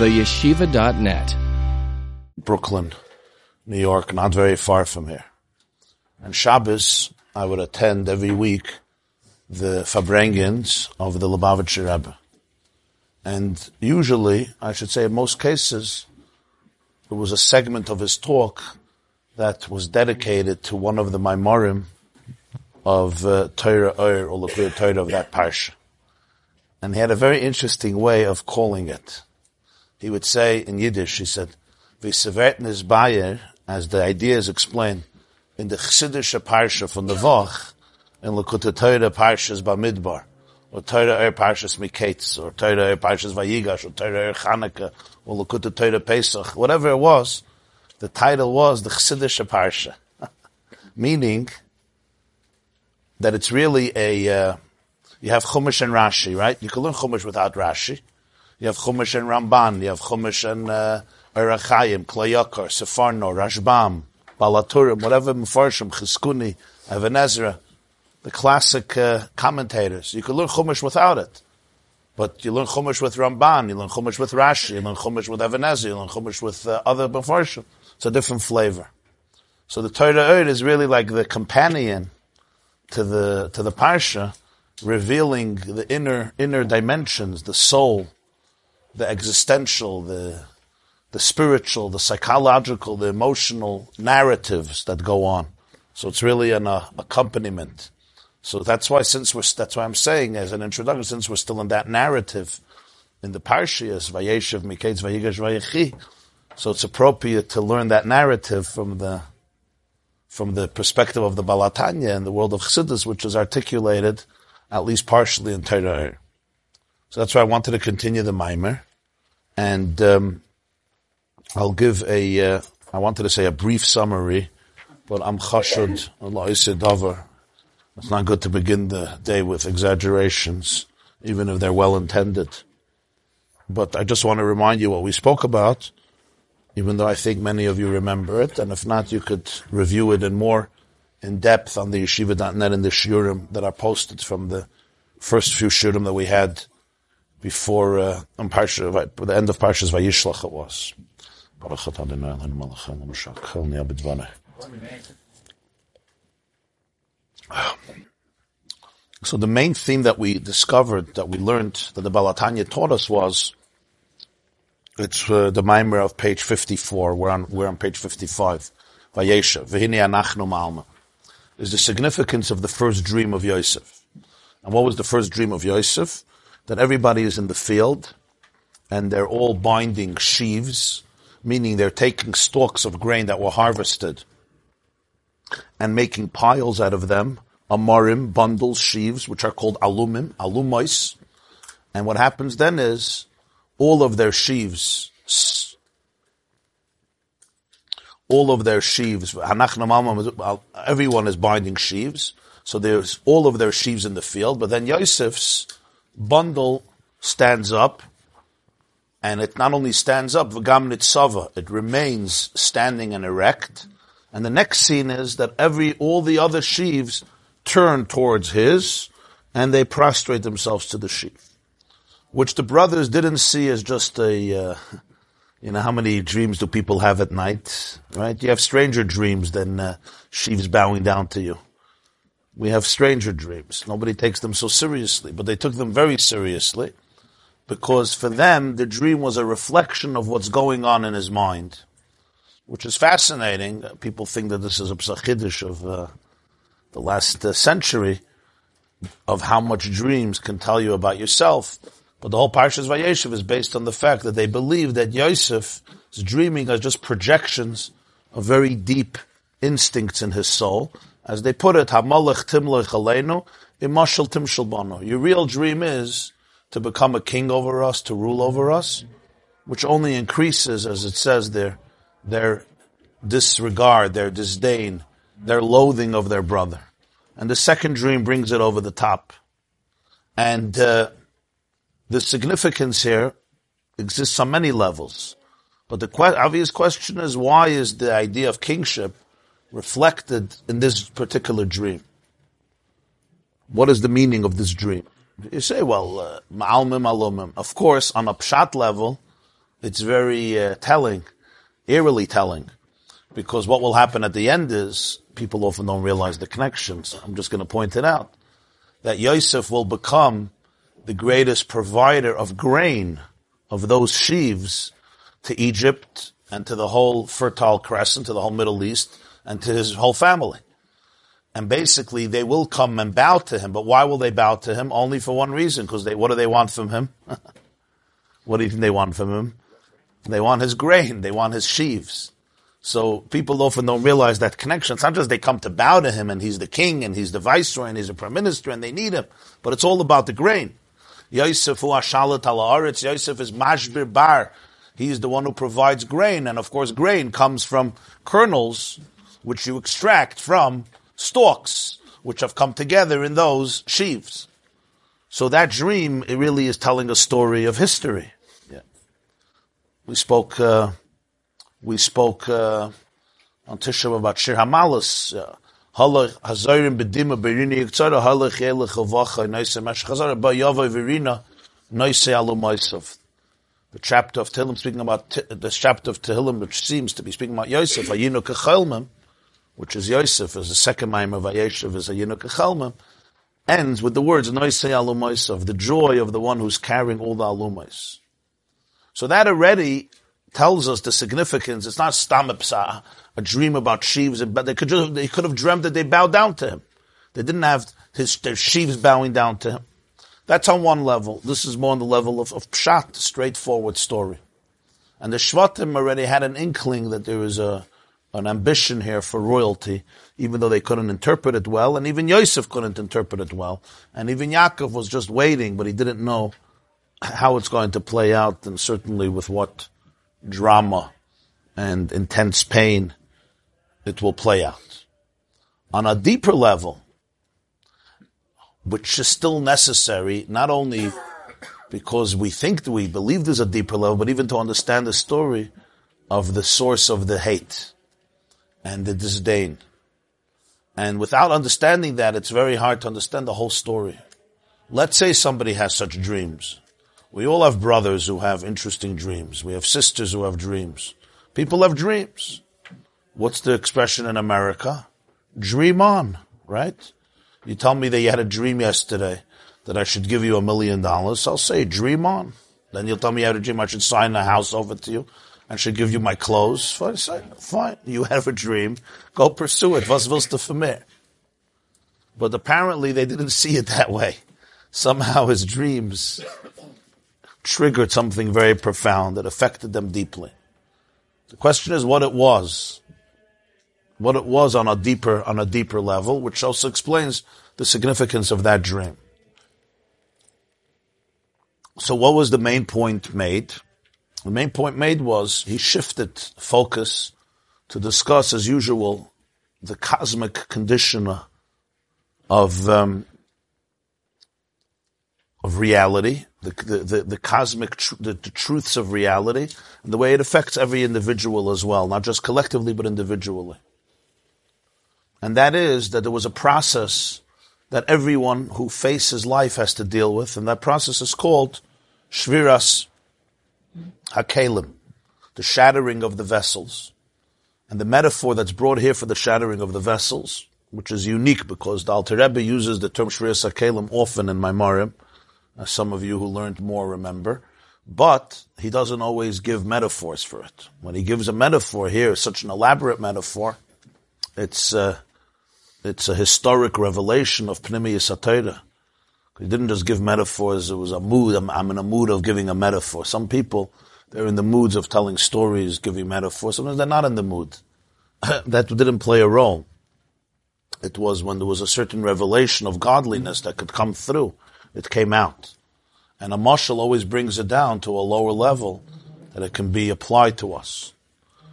theyeshiva.net. Brooklyn, New York, not very far from here. And Shabbos, I would attend every week the Farbrengens of the Lubavitcher Rebbe. And usually, I should say in most cases, it was a segment of his talk that was dedicated to one of the Maimorim of uh, Torah or the Torah of that parsha. And he had a very interesting way of calling it. He would say in Yiddish, he said, V'severtnis Bayer, as the idea is explained, in the Chsidische Parsha from the Vach, in Likutei Torah Parshas Bamidbar, or Torah Er Parshas Miketz, or Torah Er Parshas Vayigash, or Torah Er Chanukah, or Likutei Torah Pesach, whatever it was, the title was the Chsidische Parsha. Meaning that it's really a, uh, you have Chumash and Rashi, right? You can learn Chumash without Rashi. You have Chumash and Ramban. You have Chumash and uh, Ohr HaChaim, Klayakar, Sforno, Rashbam, Baal HaTurim, whatever Mefarshim, Chizkuni, Even HaEzra, the classic uh, commentators. You can learn Chumash without it. But you learn Chumash with Ramban, you learn Chumash with Rashi, you learn Chumash with Even HaEzra, you learn Chumash with uh, other Mefarshim. It's a different flavor. So the Torah is really like the companion to the to the parsha, revealing the inner inner dimensions, the soul, the existential, the the spiritual, the psychological, the emotional narratives that go on. So it's really an uh, accompaniment. So that's why, since we're that's why I'm saying as an introduction, since we're still in that narrative in the Parshias, Vayeshev, Miketz, Vayigash, Vayechi, so it's appropriate to learn that narrative from the from the perspective of the Baal HaTanya and the world of Chassidus, which is articulated at least partially in Torah. So that's why I wanted to continue the Maimer, and um, I'll give a. Uh, I wanted to say a brief summary, but I'm chashud. It's not good to begin the day with exaggerations, even if they're well intended. But I just want to remind you what we spoke about, even though I think many of you remember it, and if not, you could review it in more in depth on the yeshiva.net and the shiurim that are posted from the first few shiurim that we had before uh, Parsha, the end of Parshas Vayishlach it was. So the main theme that we discovered, that we learned, that the Baal HaTanya taught us was it's uh, the mimer of page 54. We're on, we're on page 55. Vayesha. V'hini anachnu ma'alma. Is the significance of the first dream of Yosef. And what was the first dream of Yosef? That everybody is in the field and they're all binding sheaves, meaning they're taking stalks of grain that were harvested and making piles out of them, amarim, bundles, sheaves, which are called alumim, alumais. And what happens then is all of their sheaves, all of their sheaves, everyone is binding sheaves, so there's all of their sheaves in the field, but then Yosef's bundle stands up, and it not only stands up, V'gam nitzava, it remains standing and erect, and the next scene is that every, all the other sheaves turn towards his, and they prostrate themselves to the sheaf which the brothers didn't see as just a, uh, you know, how many dreams do people have at night, right? You have stranger dreams than uh, sheaves bowing down to you. We have stranger dreams. Nobody takes them so seriously, but they took them very seriously because for them, the dream was a reflection of what's going on in his mind, which is fascinating. People think that this is a psachidish of uh, the last uh, century of how much dreams can tell you about yourself. But the whole Parshas Vayeshev is based on the fact that they believe that Yosef's dreaming are just projections of very deep instincts in his soul. As they put it, Hamalach Timlech Aleinu, Imashal Timshal. Your real dream is to become a king over us, to rule over us, which only increases, as it says there, their disregard, their disdain, their loathing of their brother. And the second dream brings it over the top. And uh, the significance here exists on many levels. But the que- obvious question is why is the idea of kingship reflected in this particular dream? What is the meaning of this dream? You say, well, uh. Of course, on a pshat level, it's very uh, telling, eerily telling, because what will happen at the end is people often don't realize the connections. I'm just going to point it out that Yosef will become the greatest provider of grain of those sheaves to Egypt and to the whole Fertile Crescent, to the whole Middle East, and to his whole family. And basically, they will come and bow to him. But why will they bow to him? Only for one reason, because they, what do they want from him? what do you think they want from him? They want his grain. They want his sheaves. So people often don't realize that connection. It's not just they come to bow to him and he's the king and he's the viceroy and he's a prime minister and they need him, but it's all about the grain. Yosef ashalat ala Yosef is mashbir bar. He's the one who provides grain, and of course, grain comes from kernels, which you extract from stalks, which have come together in those sheaves. So that dream, it really is telling a story of history. Yeah. We spoke. Uh, we spoke uh, on Tisha about Shir Hamalis. Uh, Hazorim bedima berini yiktzara halach elech avacha noise mash chazara ba yavo verina. The chapter of Tehillim speaking about the chapter of Tehillim, which seems to be speaking about Yosef, which is Yosef, as the second mime of Ayeshev is Ayinu Kechelmim, ends with the words Noise alumaisov, the joy of the one who's carrying all the alumais. So that already tells us the significance. It's not stamipsa, a dream about sheaves, but they could just, they could have dreamt that they bowed down to him. They didn't have his their sheaves bowing down to him. That's on one level. This is more on the level of, of pshat, straightforward story. And the Shvatim already had an inkling that there was a an ambition here for royalty, even though they couldn't interpret it well, and even Yosef couldn't interpret it well, and even Yaakov was just waiting, but he didn't know how it's going to play out, and certainly with what drama and intense pain it will play out. On a deeper level, which is still necessary, not only because we think we believe there's a deeper level, but even to understand the story of the source of the hate and the disdain. And without understanding that, it's very hard to understand the whole story. Let's say somebody has such dreams. We all have brothers who have interesting dreams. We have sisters who have dreams. People have dreams. What's the expression in America? Dream on, right? You tell me that you had a dream yesterday that I should give you a million dollars. I'll say, dream on. Then you'll tell me you had a dream I should sign the house over to you. I should give you my clothes. Fine, fine. You have a dream. Go pursue it. Was willst du? But apparently they didn't see it that way. Somehow his dreams triggered something very profound that affected them deeply. The question is what it was. What it was on a deeper, on a deeper level, which also explains the significance of that dream. So what was the main point made? The main point made was he shifted focus to discuss, as usual, the cosmic conditioner of um, of reality, the, the, the, the cosmic, tr- the, the, truths of reality, and the way it affects every individual as well, not just collectively, but individually. And that is that there was a process that everyone who faces life has to deal with, and that process is called Shviras Hakelim, the shattering of the vessels. And the metaphor that's brought here for the shattering of the vessels, which is unique because the Alter Rebbe uses the term Shviras Hakelim often in Maimorim, as some of you who learned more remember. But he doesn't always give metaphors for it. When he gives a metaphor here, such an elaborate metaphor, it's uh, it's a historic revelation of Pnimiyas HaTorah. He didn't just give metaphors, it was a mood, I'm, I'm in a mood of giving a metaphor. Some people, they're in the moods of telling stories, giving metaphors. Sometimes they're not in the mood. that didn't play a role. It was when there was a certain revelation of godliness that could come through it came out. And a mashal always brings it down to a lower level that it can be applied to us.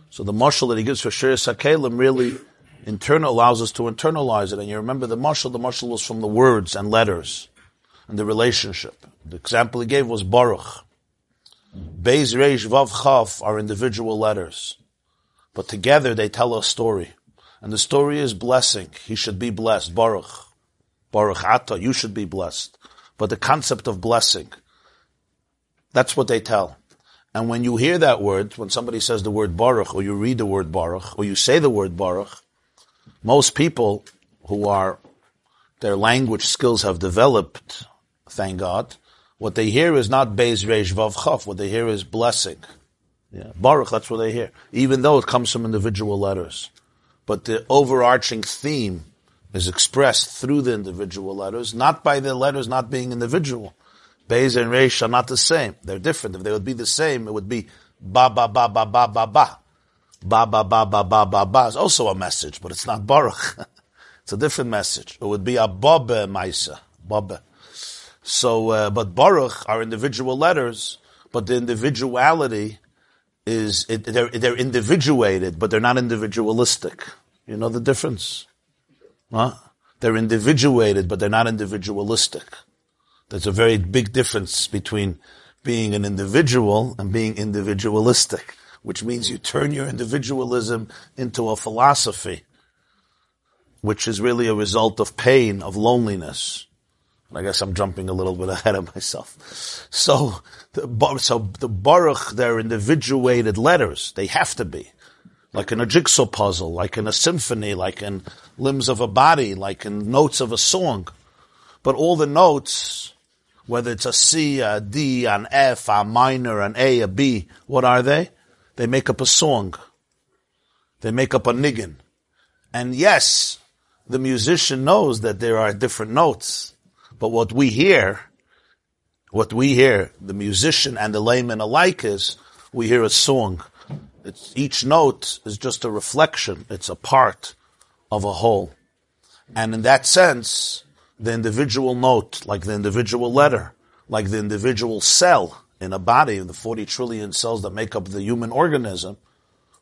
So the mashal that he gives for Shviras HaKelim really internal allows us to internalize it. And you remember the mashal, the mashal was from the words and letters and the relationship. The example he gave was Baruch. Beis Reish Vav Chaf are individual letters. But together they tell a story. And the story is blessing. He should be blessed. Baruch. Baruch Ata, you should be blessed but the concept of blessing. That's what they tell. And when you hear that word, when somebody says the word Baruch, or you read the word Baruch, or you say the word Baruch, most people who are, their language skills have developed, thank God, what they hear is not Beis Reish Vav Chaf, what they hear is blessing. Yeah. Baruch, that's what they hear. Even though it comes from individual letters. But the overarching theme is expressed through the individual letters, not by the letters not being individual. Beis and Reish are not the same. They're different. If they would be the same, it would be ba ba ba ba ba ba ba. Ba ba ba ba ba ba ba is also a message, but it's not Baruch. it's a different message. It would be a Bobe Maisa. Bobe. So, uh, but Baruch are individual letters, but the individuality is, it, they're, they're individuated, but they're not individualistic. You know the difference? Huh? They're individuated, but they're not individualistic. There's a very big difference between being an individual and being individualistic, which means you turn your individualism into a philosophy, which is really a result of pain, of loneliness. I guess I'm jumping a little bit ahead of myself. So, the, so the Baruch, they're individuated letters. They have to be like in a jigsaw puzzle, like in a symphony, like in limbs of a body, like in notes of a song. But all the notes, whether it's a C, a D, an F, a minor, an A, a B, what are they? They make up a song. They make up a niggin. And yes, the musician knows that there are different notes. But what we hear, what we hear, the musician and the layman alike is, we hear a song. It's, each note is just a reflection. It's a part of a whole. And in that sense, the individual note, like the individual letter, like the individual cell in a body, the 40 trillion cells that make up the human organism,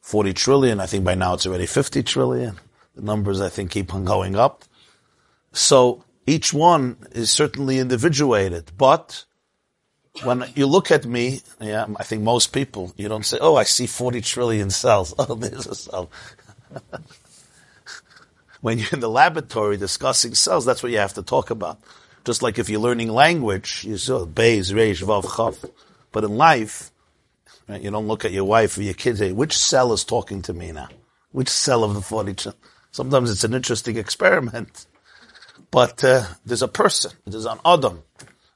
40 trillion, I think by now it's already 50 trillion. The numbers, I think, keep on going up. So each one is certainly individuated, but when you look at me, yeah, I think most people, you don't say, oh, I see 40 trillion cells. Oh, there's a cell. when you're in the laboratory discussing cells, that's what you have to talk about. Just like if you're learning language, you say, oh, Beis, Reish, Vav, Chaf. But in life, right, you don't look at your wife or your kids, hey, which cell is talking to me now? Which cell of the 40 trillion? Sometimes it's an interesting experiment. But uh, there's a person, there's an Adam.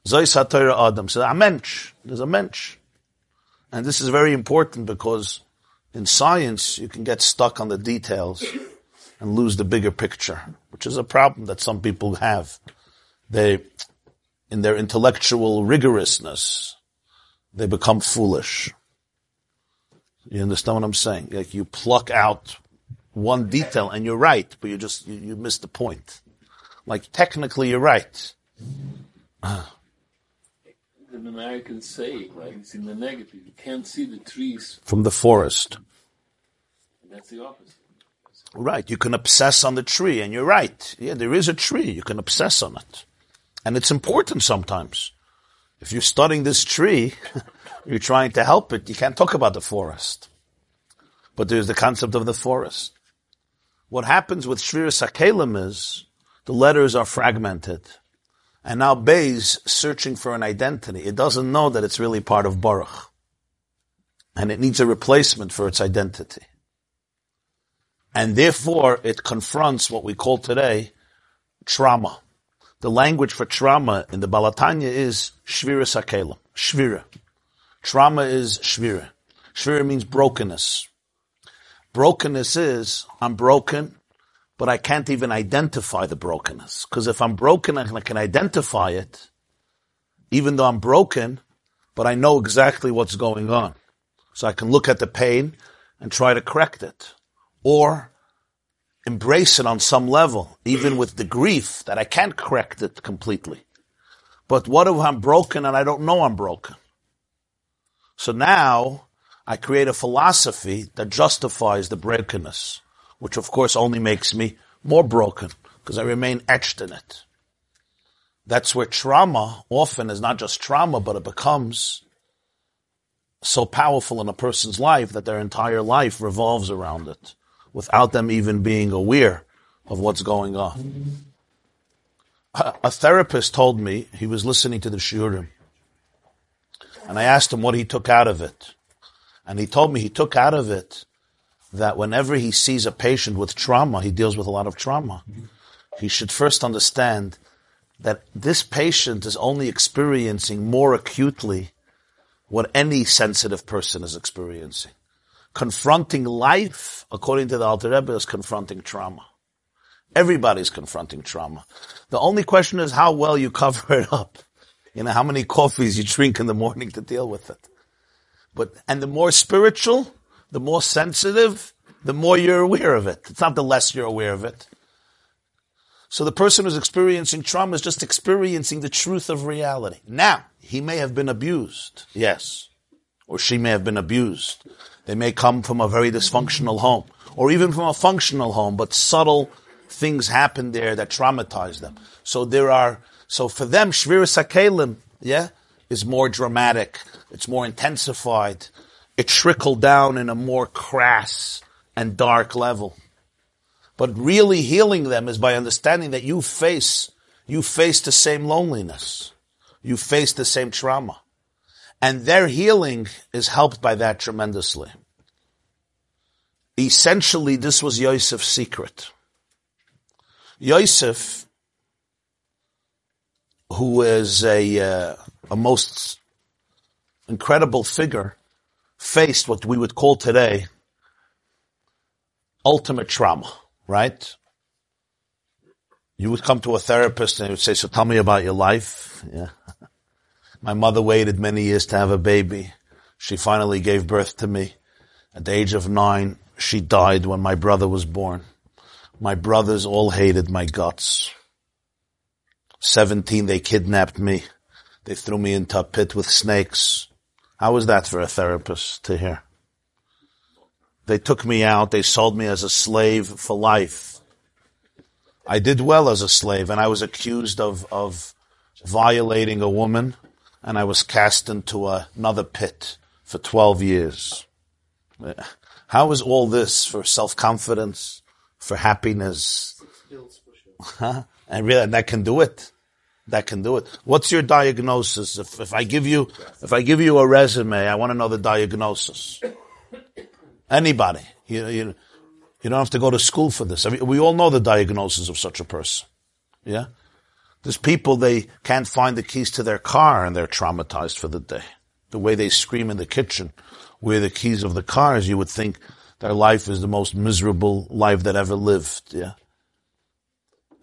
Zois HaTorah Adam. So a mensch. There's a mensch. And this is very important because in science you can get stuck on the details and lose the bigger picture, which is a problem that some people have. They, in their intellectual rigorousness, they become foolish. You understand what I'm saying? Like you pluck out one detail and you're right, but you just, you, you miss the point. Like technically you're right. the Americans say, right? It's in the negative. You can't see the trees from the forest. And that's the opposite. Right. You can obsess on the tree, and you're right. Yeah, there is a tree. You can obsess on it. And it's important sometimes. If you're studying this tree, you're trying to help it, you can't talk about the forest. But there's the concept of the forest. What happens with Shviras HaKelim is the letters are fragmented. And now Bay's searching for an identity. It doesn't know that it's really part of Baruch. And it needs a replacement for its identity. And therefore it confronts what we call today trauma. The language for trauma in the Baal HaTanya is Shviras HaKelim. Shvira. Trauma is Shvira. Shvira means brokenness. Brokenness is, I'm broken, but I can't even identify the brokenness. Because if I'm broken I can identify it, even though I'm broken, but I know exactly what's going on. So I can look at the pain and try to correct it. Or embrace it on some level, even with the grief that I can't correct it completely. But what if I'm broken and I don't know I'm broken? So now I create a philosophy that justifies the brokenness, which of course only makes me more broken because I remain etched in it. That's where trauma often is not just trauma, but it becomes so powerful in a person's life that their entire life revolves around it without them even being aware of what's going on. A, therapist told me he was listening to the shiurim, and I asked him what he took out of it. And he told me he took out of it that whenever he sees a patient with trauma, he deals with a lot of trauma. He should first understand that this patient is only experiencing more acutely what any sensitive person is experiencing. Confronting life, according to the Alter Rebbe, is confronting trauma. Everybody's confronting trauma. The only question is how well you cover it up. You know, how many coffees you drink in the morning to deal with it. But, and the more spiritual, the more sensitive, the more you're aware of it. It's not the less you're aware of it. So the person who's experiencing trauma is just experiencing the truth of reality. Now, he may have been abused. Yes. Or she may have been abused. They may come from a very dysfunctional home. Or even from a functional home, but subtle things happen there that traumatize them. So there are, so for them, Shviras HaKelim, yeah, is more dramatic. It's more intensified. It trickled down in a more crass and dark level. But really healing them is by understanding that you face, you face the same loneliness. You face the same trauma. And their healing is helped by that tremendously. Essentially, this was Yosef's secret. Yosef, who is a, uh, a most incredible figure, faced what we would call today ultimate trauma right? You would come to a therapist and he would say, so tell me about your life. Yeah. My mother waited many years to have a baby. She finally gave birth to me. At the age of nine, she died when my brother was born. My brothers all hated my guts. Seventeen, they kidnapped me. They threw me into a pit with snakes. How was that for a therapist to hear? They took me out. They sold me as a slave for life. I did well as a slave and I was accused of, of violating a woman and I was cast into another pit for 12 years. How is all this for self-confidence, for happiness? Huh? And really, that can do it. That can do it. What's your diagnosis? If, if I give you, if I give you a resume, I want to know the diagnosis. Anybody. You, you, you don't have to go to school for this. I mean, we all know the diagnosis of such a person. Yeah? There's people, they can't find the keys to their car and they're traumatized for the day. The way they scream in the kitchen, where the keys of the cars, you would think their life is the most miserable life that ever lived. Yeah?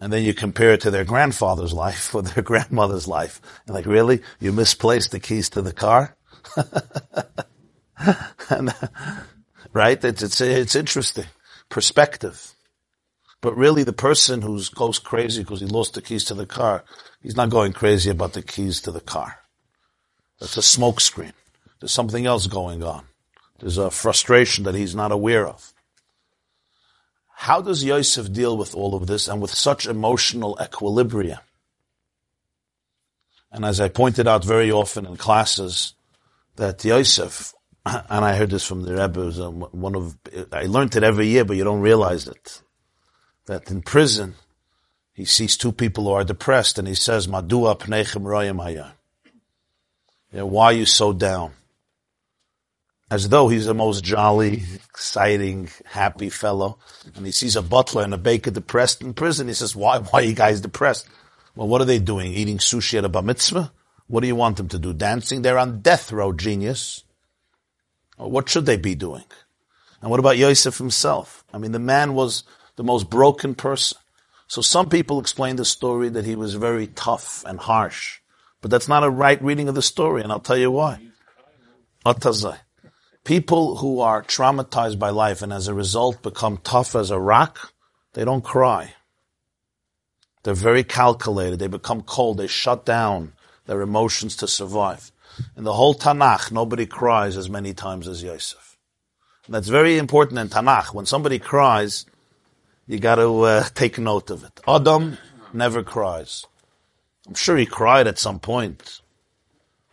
And then you compare it to their grandfather's life or their grandmother's life. And like, really? You misplaced the keys to the car? and, right? It's, it's, it's interesting. Perspective. But really the person who goes crazy because he lost the keys to the car, he's not going crazy about the keys to the car. That's a smokescreen. There's something else going on. There's a frustration that he's not aware of. How does Yosef deal with all of this and with such emotional equilibrium? And as I pointed out very often in classes, that Yosef and I heard this from the Rebbe. Um, one of I learned it every year, but you don't realize it. That in prison, he sees two people who are depressed, and he says, "Madua pneichem royam yeah, Why are you so down? As though he's the most jolly, exciting, happy fellow, and he sees a butler and a baker depressed in prison. He says, "Why? Why are you guys depressed? Well, what are they doing? Eating sushi at a bar mitzvah? What do you want them to do? Dancing? They're on death row, genius." What should they be doing? And what about Yosef himself? I mean, the man was the most broken person. So some people explain the story that he was very tough and harsh. But that's not a right reading of the story, and I'll tell you why. Atazai. People who are traumatized by life and as a result become tough as a rock, they don't cry. They're very calculated. They become cold. They shut down their emotions to survive. In the whole Tanakh, nobody cries as many times as Yosef. And that's very important in Tanakh. When somebody cries, you got to uh, take note of it. Adam never cries. I'm sure he cried at some point.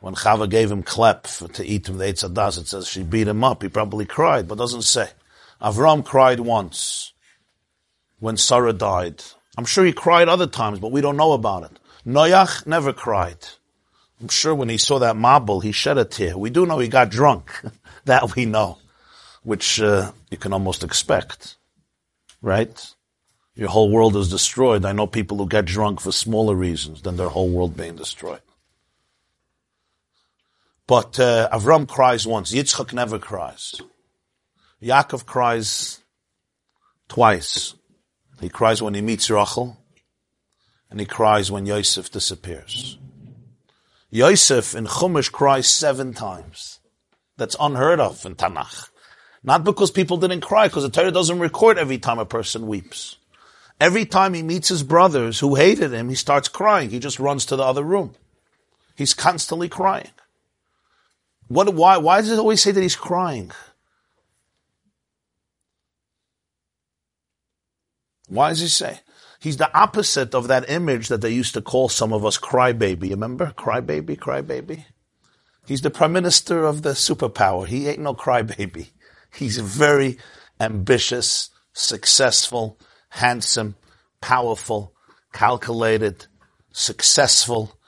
When Chava gave him klep to eat from the Eitz HaDaas, it says she beat him up. He probably cried, but doesn't say. Avram cried once when Sarah died. I'm sure he cried other times, but we don't know about it. Noach never cried. I'm sure when he saw that mabul, he shed a tear. We do know he got drunk. that we know, which uh, you can almost expect, right? Your whole world is destroyed. I know people who get drunk for smaller reasons than their whole world being destroyed. But uh, Avram cries once. Yitzchak never cries. Yaakov cries twice. He cries when he meets Rachel, and he cries when Yosef disappears. Yosef in Chumash cries seven times. That's unheard of in Tanakh. Not because people didn't cry, because the Torah doesn't record every time a person weeps. Every time he meets his brothers who hated him, he starts crying. He just runs to the other room. He's constantly crying. What, why, why does it always say that he's crying? Why does he say? He's the opposite of that image that they used to call some of us crybaby. Remember? Crybaby, crybaby. He's the prime minister of the superpower. He ain't no crybaby. He's a very ambitious, successful, handsome, powerful, calculated, successful,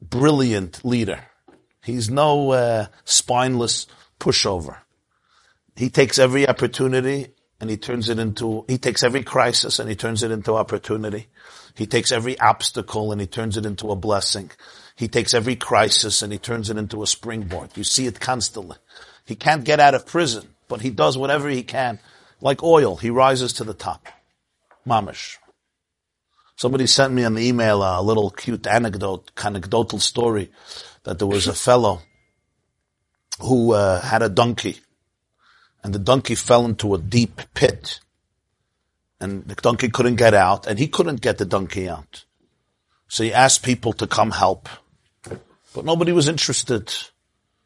brilliant leader. He's no uh, spineless pushover. He takes every opportunity and he turns it into, he takes every crisis and he turns it into opportunity. He takes every obstacle and he turns it into a blessing. He takes every crisis and he turns it into a springboard. You see it constantly. He can't get out of prison, but he does whatever he can. Like oil, he rises to the top. Mamish. Somebody sent me an email a little cute anecdote, anecdotal story that there was a fellow who uh, had a donkey, and the donkey fell into a deep pit, and the donkey couldn't get out, and he couldn't get the donkey out. So he asked people to come help, but nobody was interested.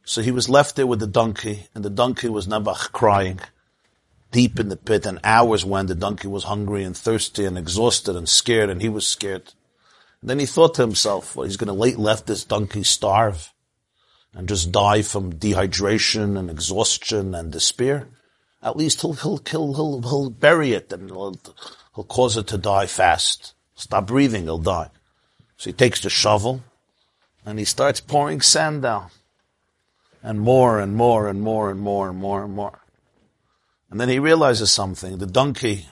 So he was left there with the donkey, and the donkey was Nabach crying deep in the pit, and hours when the donkey was hungry and thirsty and exhausted and scared, and he was scared. Then he thought to himself, well, he's going to let, this donkey starve and just die from dehydration and exhaustion and despair. At least he'll, he'll, he'll, he'll, he'll bury it and he'll, he'll cause it to die fast. Stop breathing, he'll die. So he takes the shovel and he starts pouring sand down. And more and more and more and more and more and more. And then he realizes something. The donkey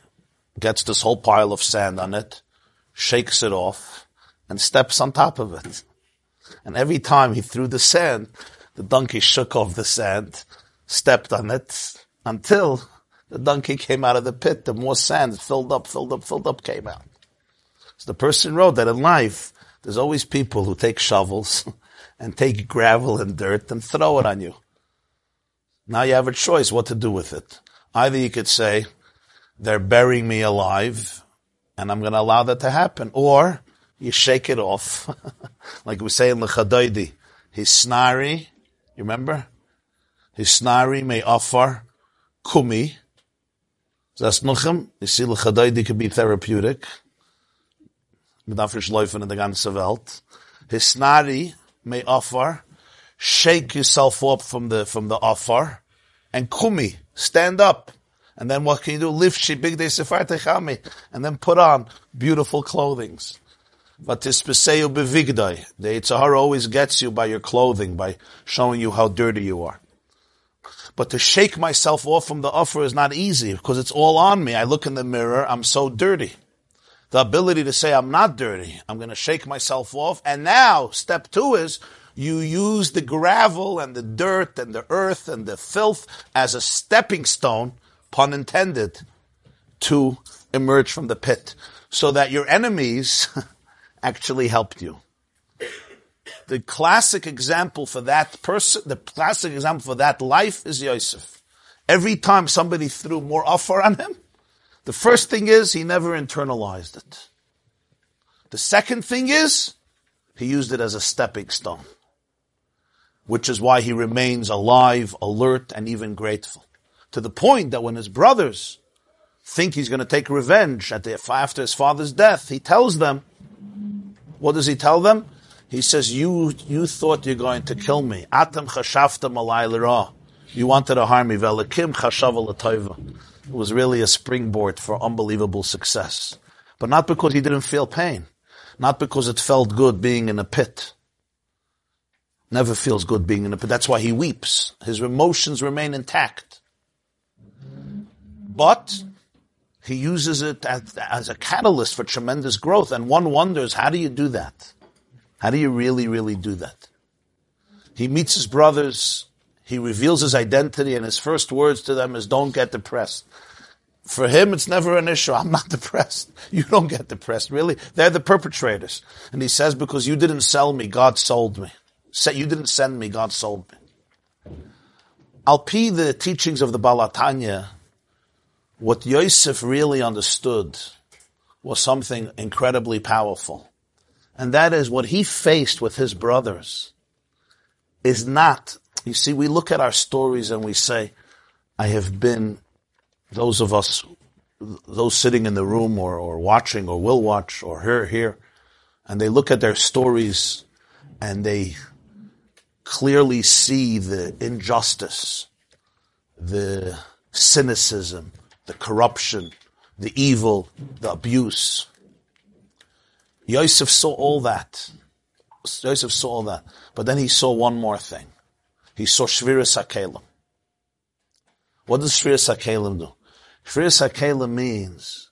gets this whole pile of sand on it, shakes it off, and steps on top of it. And every time he threw the sand, the donkey shook off the sand, stepped on it, until the donkey came out of the pit. The more sand filled up, filled up, filled up came out. So the person wrote that in life, there's always people who take shovels and take gravel and dirt and throw it on you. Now you have a choice what to do with it. Either you could say, they're burying me alive, and I'm going to allow that to happen. Or, you shake it off. like we say in Lecha Dodi, his snari, you remember? His snari may offer kumi. Das nochem, you see Lecha Dodi could be therapeutic. Mit afrisch laufen in the ganze Welt. His snari may offer, shake yourself up from the, from the offer, and kumi, stand up. And then what can you do? Lift she big day sefar and then put on beautiful clothings. But tispeseu bevigdai. The Yetzer Hara always gets you by your clothing, by showing you how dirty you are. But to shake myself off from the offer is not easy because it's all on me. I look in the mirror, I'm so dirty. The ability to say I'm not dirty, I'm going to shake myself off. And now, step two is you use the gravel and the dirt and the earth and the filth as a stepping stone, pun intended, to emerge from the pit. So that your enemies actually helped you. The classic example for that person, the classic example for that life is Yosef. Every time somebody threw more offer on him, the first thing is he never internalized it. The second thing is he used it as a stepping stone which is why he remains alive, alert, and even grateful. To the point that when his brothers think he's going to take revenge the, after his father's death, he tells them, what does he tell them? He says, you, you thought you're going to kill me. Atam chashafta You wanted to harm me. Velakim It was really a springboard for unbelievable success. But not because he didn't feel pain. Not because it felt good being in a pit never feels good being in a pit. That's why he weeps. His emotions remain intact. But he uses it as, as, a catalyst for tremendous growth. And one wonders, how do you do that? How do you really, really do that? He meets his brothers. He reveals his identity and his first words to them is, don't get depressed. For him, it's never an issue. I'm not depressed. You don't get depressed, really. They're the perpetrators. And he says, because you didn't sell me, God sold me. You didn't send me, God sold me. Al Pi, the teachings of the Baal HaTanya, what Yosef really understood was something incredibly powerful. And that is what he faced with his brothers is not, you see, we look at our stories and we say, I have been, those of us, those sitting in the room or, or watching or will watch or hear here, and they look at their stories and they clearly see the injustice, the cynicism, the corruption, the evil, the abuse. Yosef saw all that. Yosef saw all that. But then he saw one more thing. He saw Shviris HaKelim. What does Shviris HaKelim do? Shviris HaKelim means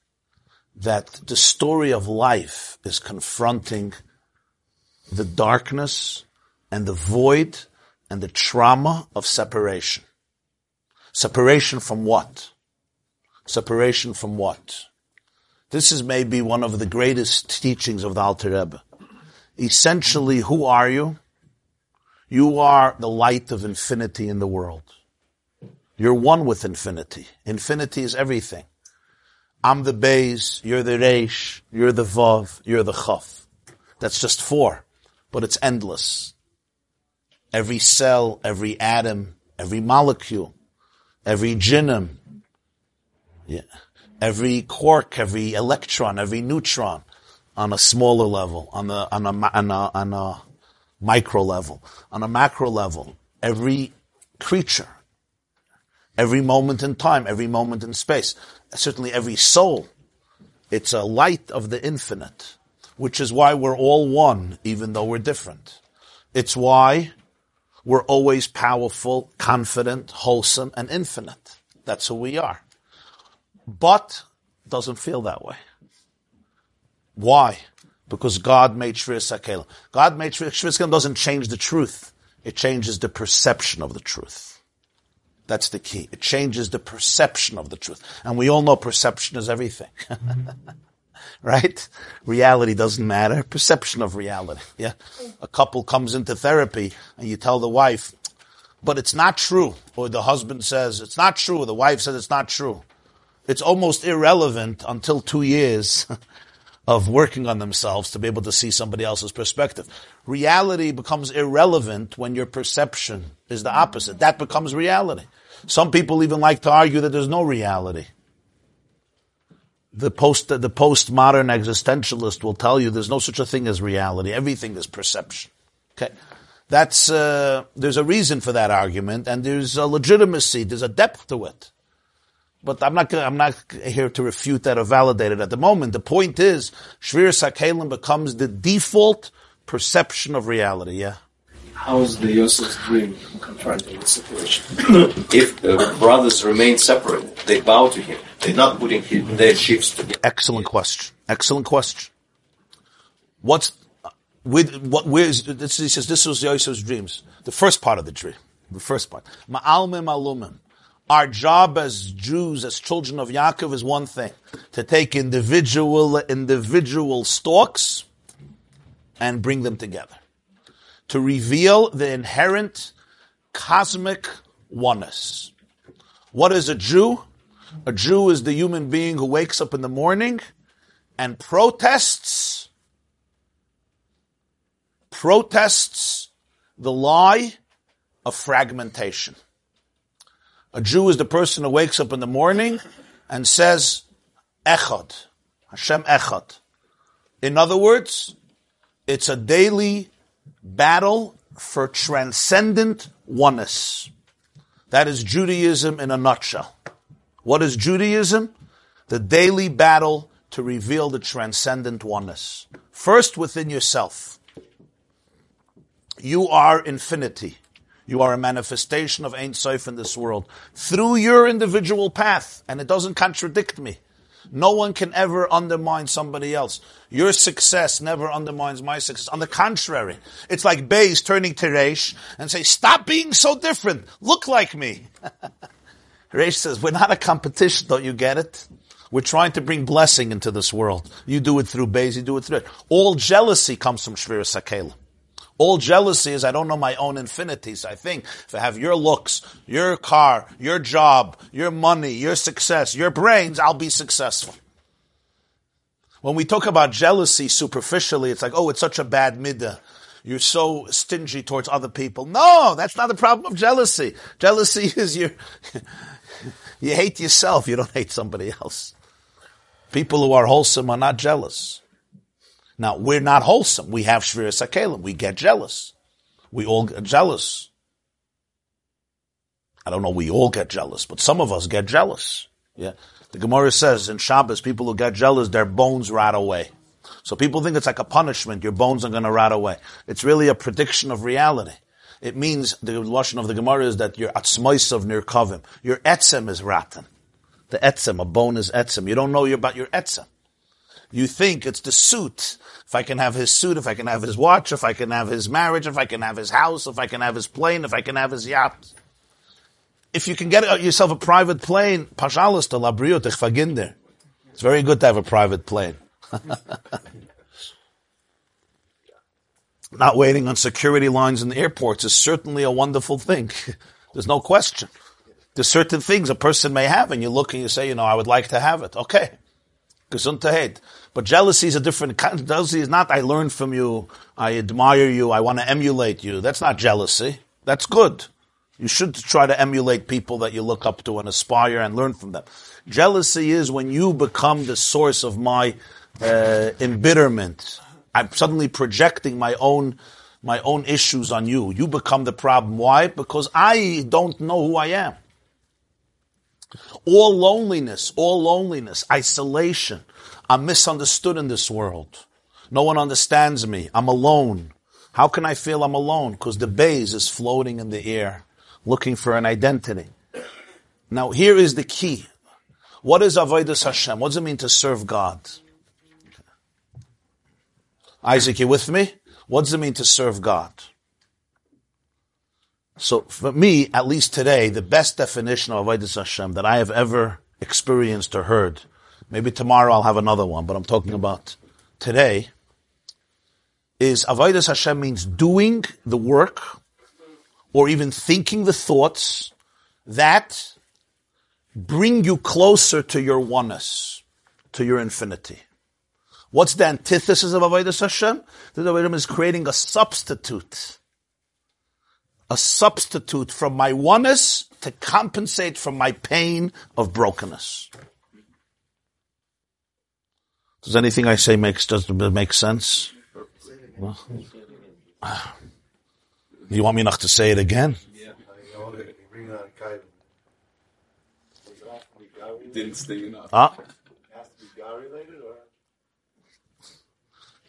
that the story of life is confronting the darkness and the void and the trauma of separation. Separation from what? Separation from what? This is maybe one of the greatest teachings of the Alter Rebbe. Essentially, who are you? You are the light of infinity in the world. You're one with infinity. Infinity is everything. I'm the Bays, you're the Reish, you're the Vav, you're the Chaf. That's just four, but it's endless. Every cell, every atom, every molecule, every genome, yeah. every quark, every electron, every neutron on a smaller level, on on a, on a, on a micro level, on a macro level, every creature, every moment in time, every moment in space, certainly every soul, it's a light of the infinite, which is why we're all one, even though we're different. It's why we're always powerful, confident, wholesome, and infinite. That's who we are. But doesn't feel that way. Why? Because God made Shviris HaKelim. God made Shviris HaKelim doesn't change the truth. It changes the perception of the truth. That's the key. It changes the perception of the truth. And we all know perception is everything. right? Reality doesn't matter. Perception of reality. Yeah. A couple comes into therapy and you tell the wife, but it's not true. Or the husband says, it's not true. The wife says, it's not true. It's almost irrelevant until two years of working on themselves to be able to see somebody else's perspective. Reality becomes irrelevant when your perception is the opposite. That becomes reality. Some people even like to argue that there's no reality the post the postmodern existentialist will tell you there's no such a thing as reality. Everything is perception. Okay, that's uh, there's a reason for that argument, and there's a legitimacy. There's a depth to it. But I'm not I'm not here to refute that or validate it at the moment. The point is, Shviras HaKelim becomes the default perception of reality. Yeah. How is the Yosef's dream confronting the situation? if the brothers remain separate, they bow to him they're not putting their ships together. Excellent question. Excellent question. What's with what? Where's this? He says this was Yosef's dreams. The first part of the dream. The first part. Ma'almim alumim. Our job as Jews, as children of Yaakov, is one thing: to take individual individual stalks and bring them together, to reveal the inherent cosmic oneness. What is a Jew? A Jew is the human being who wakes up in the morning and protests, protests the lie of fragmentation. A Jew is the person who wakes up in the morning and says, Echad, Hashem Echad. In other words, it's a daily battle for transcendent oneness. That is Judaism in a nutshell. What is Judaism? The daily battle to reveal the transcendent oneness. First within yourself. You are infinity. You are a manifestation of Ein Sof in this world through your individual path, and it doesn't contradict me. No one can ever undermine somebody else. Your success never undermines my success. On the contrary, it's like Bays turning to Reish and say, stop being so different. Look like me. Reish says, we're not a competition, don't you get it? We're trying to bring blessing into this world. You do it through Bays, you do it through it. All jealousy comes from Shvira Sakela. All jealousy is I don't know my own infinities. I think if I have your looks, your car, your job, your money, your success, your brains, I'll be successful. When we talk about jealousy superficially, it's like, oh, it's such a bad midah. You're so stingy towards other people. No, that's not the problem of jealousy. Jealousy is you, you hate yourself. You don't hate somebody else. People who are wholesome are not jealous. Now, we're not wholesome. We have Shviras HaKelim. We get jealous. We all get jealous. I don't know, we all get jealous, but some of us get jealous. Yeah. The Gemara says in Shabbos, people who get jealous, their bones rot away. So people think it's like a punishment, your bones are going to rot away. It's really a prediction of reality. It means, the Lashon of the Gemara is that your atzmois of nirkavim, your etzem is rotten. The etzem, a bone is etzem. You don't know about your etzem. You think it's the suit. If I can have his suit, if I can have his watch, if I can have his marriage, if I can have his house, if I can have his plane, if I can have his yacht. If you can get yourself a private plane, pashalas to labriot faginder. It's very good to have a private plane. Not waiting on security lines in the airports is certainly a wonderful thing. There's no question. There's certain things a person may have and you look and you say, you know, I would like to have it. Okay. Gesundheit. But jealousy is a different kind. Jealousy is not, I learn from you, I admire you, I want to emulate you. That's not jealousy. That's good. You should try to emulate people that you look up to and aspire and learn from them. Jealousy is when you become the source of my uh, embitterment. I'm suddenly projecting my own my own issues on you. You become the problem. Why? Because I don't know who I am. All loneliness, all loneliness, isolation. I'm misunderstood in this world. No one understands me. I'm alone. How can I feel I'm alone? Because the base is floating in the air, looking for an identity. Now here is the key. What is Avodah Hashem? What does it mean to serve God? Isaac, you with me? What does it mean to serve God? So for me, at least today, the best definition of Avodah Hashem that I have ever experienced or heard, maybe tomorrow I'll have another one, but I'm talking about today, is Avodah Hashem means doing the work or even thinking the thoughts that bring you closer to your oneness, to your infinity. What's the antithesis of Avodah Hashem? The Avodah is creating a substitute a substitute from my oneness to compensate for my pain of brokenness. Does anything I say makes does it make sense? Well, you want me not to say it again? Didn't stay enough. Ah. Huh?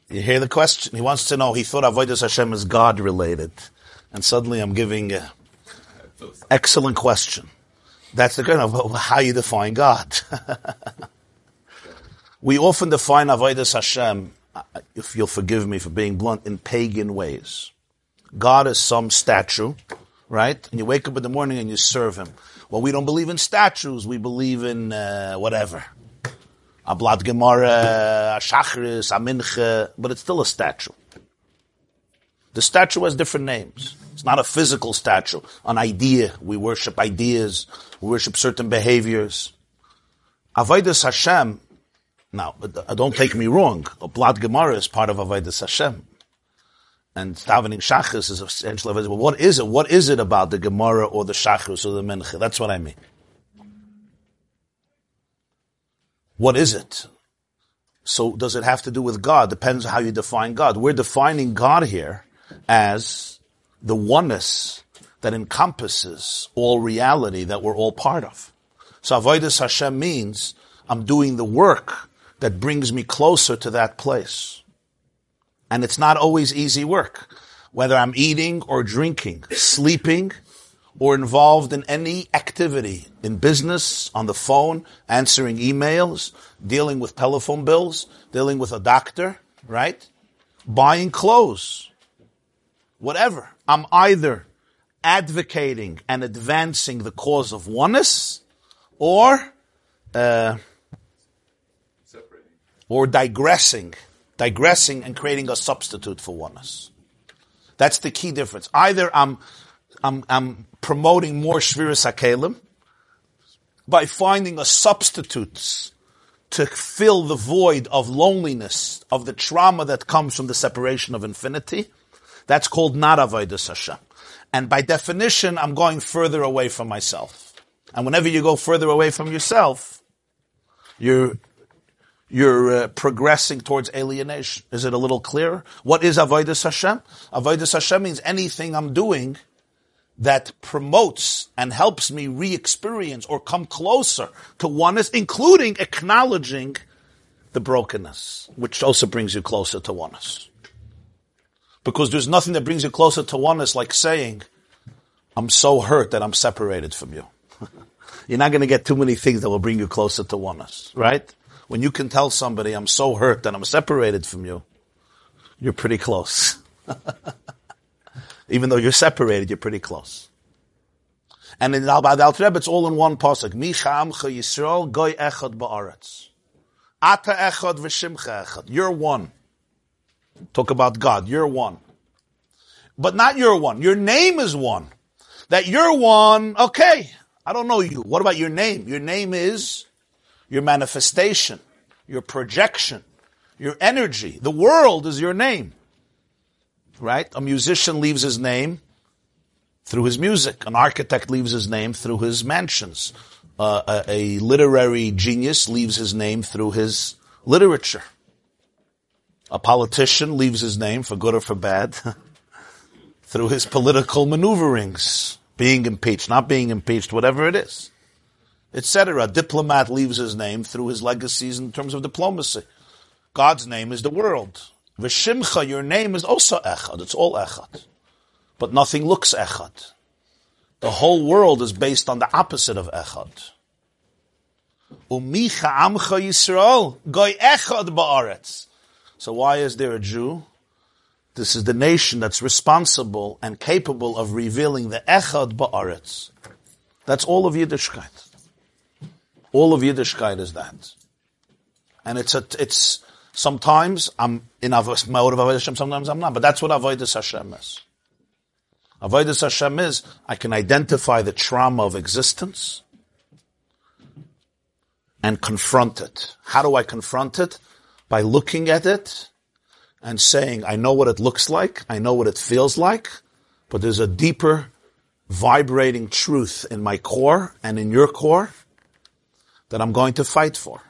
You hear the question? He wants to know. He thought Avodah Hashem is God related and suddenly I'm giving a excellent question. That's the kind of how you define God. we often define Avodah Hashem, if you'll forgive me for being blunt, in pagan ways. God is some statue, right? And you wake up in the morning and you serve Him. Well, we don't believe in statues. We believe in uh, whatever. A blood gemara, shachris, a but it's still a statue. The statue has different names. It's not a physical statue, an idea. We worship ideas. We worship certain behaviors. Avodas Hashem. Now, uh, don't take me wrong. A blood Gemara is part of Avodas Hashem. And davening shachris is essentially, well, what is it? What is it about the Gemara or the shachris or the mincha? That's what I mean. What is it? So does it have to do with God? Depends how you define God. We're defining God here as the oneness that encompasses all reality that we're all part of. So Avodah Hashem means I'm doing the work that brings me closer to that place. And it's not always easy work. whether I'm eating or drinking, sleeping, or involved in any activity in business, on the phone, answering emails, dealing with telephone bills, dealing with a doctor, right? Buying clothes, whatever. I'm either advocating and advancing the cause of oneness or uh, or digressing, digressing and creating a substitute for oneness. That's the key difference. Either I'm, I'm, I'm promoting more Shviras HaKelim by finding a substitute to fill the void of loneliness, of the trauma that comes from the separation of infinity. That's called not Avodah Hashem. And by definition, I'm going further away from myself. And whenever you go further away from yourself, you're you're uh, progressing towards alienation. Is it a little clearer? What is avodas Hashem? Avodas Hashem means anything I'm doing that promotes and helps me re-experience or come closer to oneness, including acknowledging the brokenness, which also brings you closer to oneness. Because there's nothing that brings you closer to oneness like saying, I'm so hurt that I'm separated from you. You're not going to get too many things that will bring you closer to oneness, right? When you can tell somebody, I'm so hurt that I'm separated from you, you're pretty close. Even though you're separated, you're pretty close. And in Al Alter it's all in one pasuk. Mi Amcha Yisrael goy echad ba'aretz. Ata echad v'shimcha echad. You're one. Talk about God. You're one. But not you're one. Your name is one. That you're one, okay. I don't know you. What about your name? Your name is your manifestation, your projection, your energy. The world is your name. Right? A musician leaves his name through his music. An architect leaves his name through his mansions. Uh, a, a literary genius leaves his name through his literature. A politician leaves his name for good or for bad through his political maneuverings, being impeached, not being impeached, whatever it is etc. A Diplomat leaves his name through his legacies in terms of diplomacy. God's name is the world. V'shimcha, your name is also echad. It's all echad. But nothing looks echad. The whole world is based on the opposite of echad. Umicha amcha Yisrael, goy echad ba'aretz. So why is there a Jew? This is the nation that's responsible and capable of revealing the echad ba'aretz. That's all of Yiddishkeit. All of Yiddishkeit is that. And it's a, it's, sometimes I'm in Avodah Hashem, sometimes I'm not, but that's what Avodah Hashem is. Avodah Hashem is, I can identify the trauma of existence and confront it. How do I confront it? By looking at it and saying, I know what it looks like, I know what it feels like, but there's a deeper vibrating truth in my core and in your core that I'm going to fight for.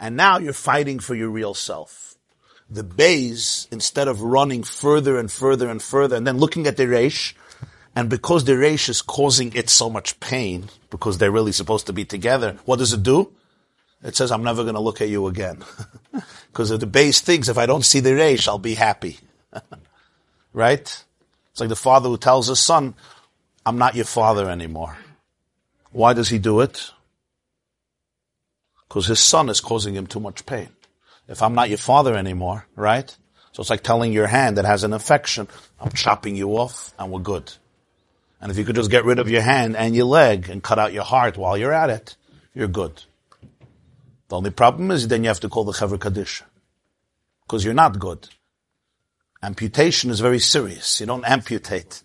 And now you're fighting for your real self. The bays, instead of running further and further and further, and then looking at the reish, and because the reish is causing it so much pain, because they're really supposed to be together, what does it do? It says, I'm never going to look at you again. Because the base thinks if I don't see the reish, I'll be happy. right? It's like the father who tells his son, I'm not your father anymore. Why does he do it? Because his son is causing him too much pain. If I'm not your father anymore, right? So it's like telling your hand that has an infection, I'm chopping you off and we're good. And if you could just get rid of your hand and your leg and cut out your heart while you're at it, you're good. The only problem is then you have to call the Chevra Kadisha. Because you're not good. Amputation is very serious. You don't amputate.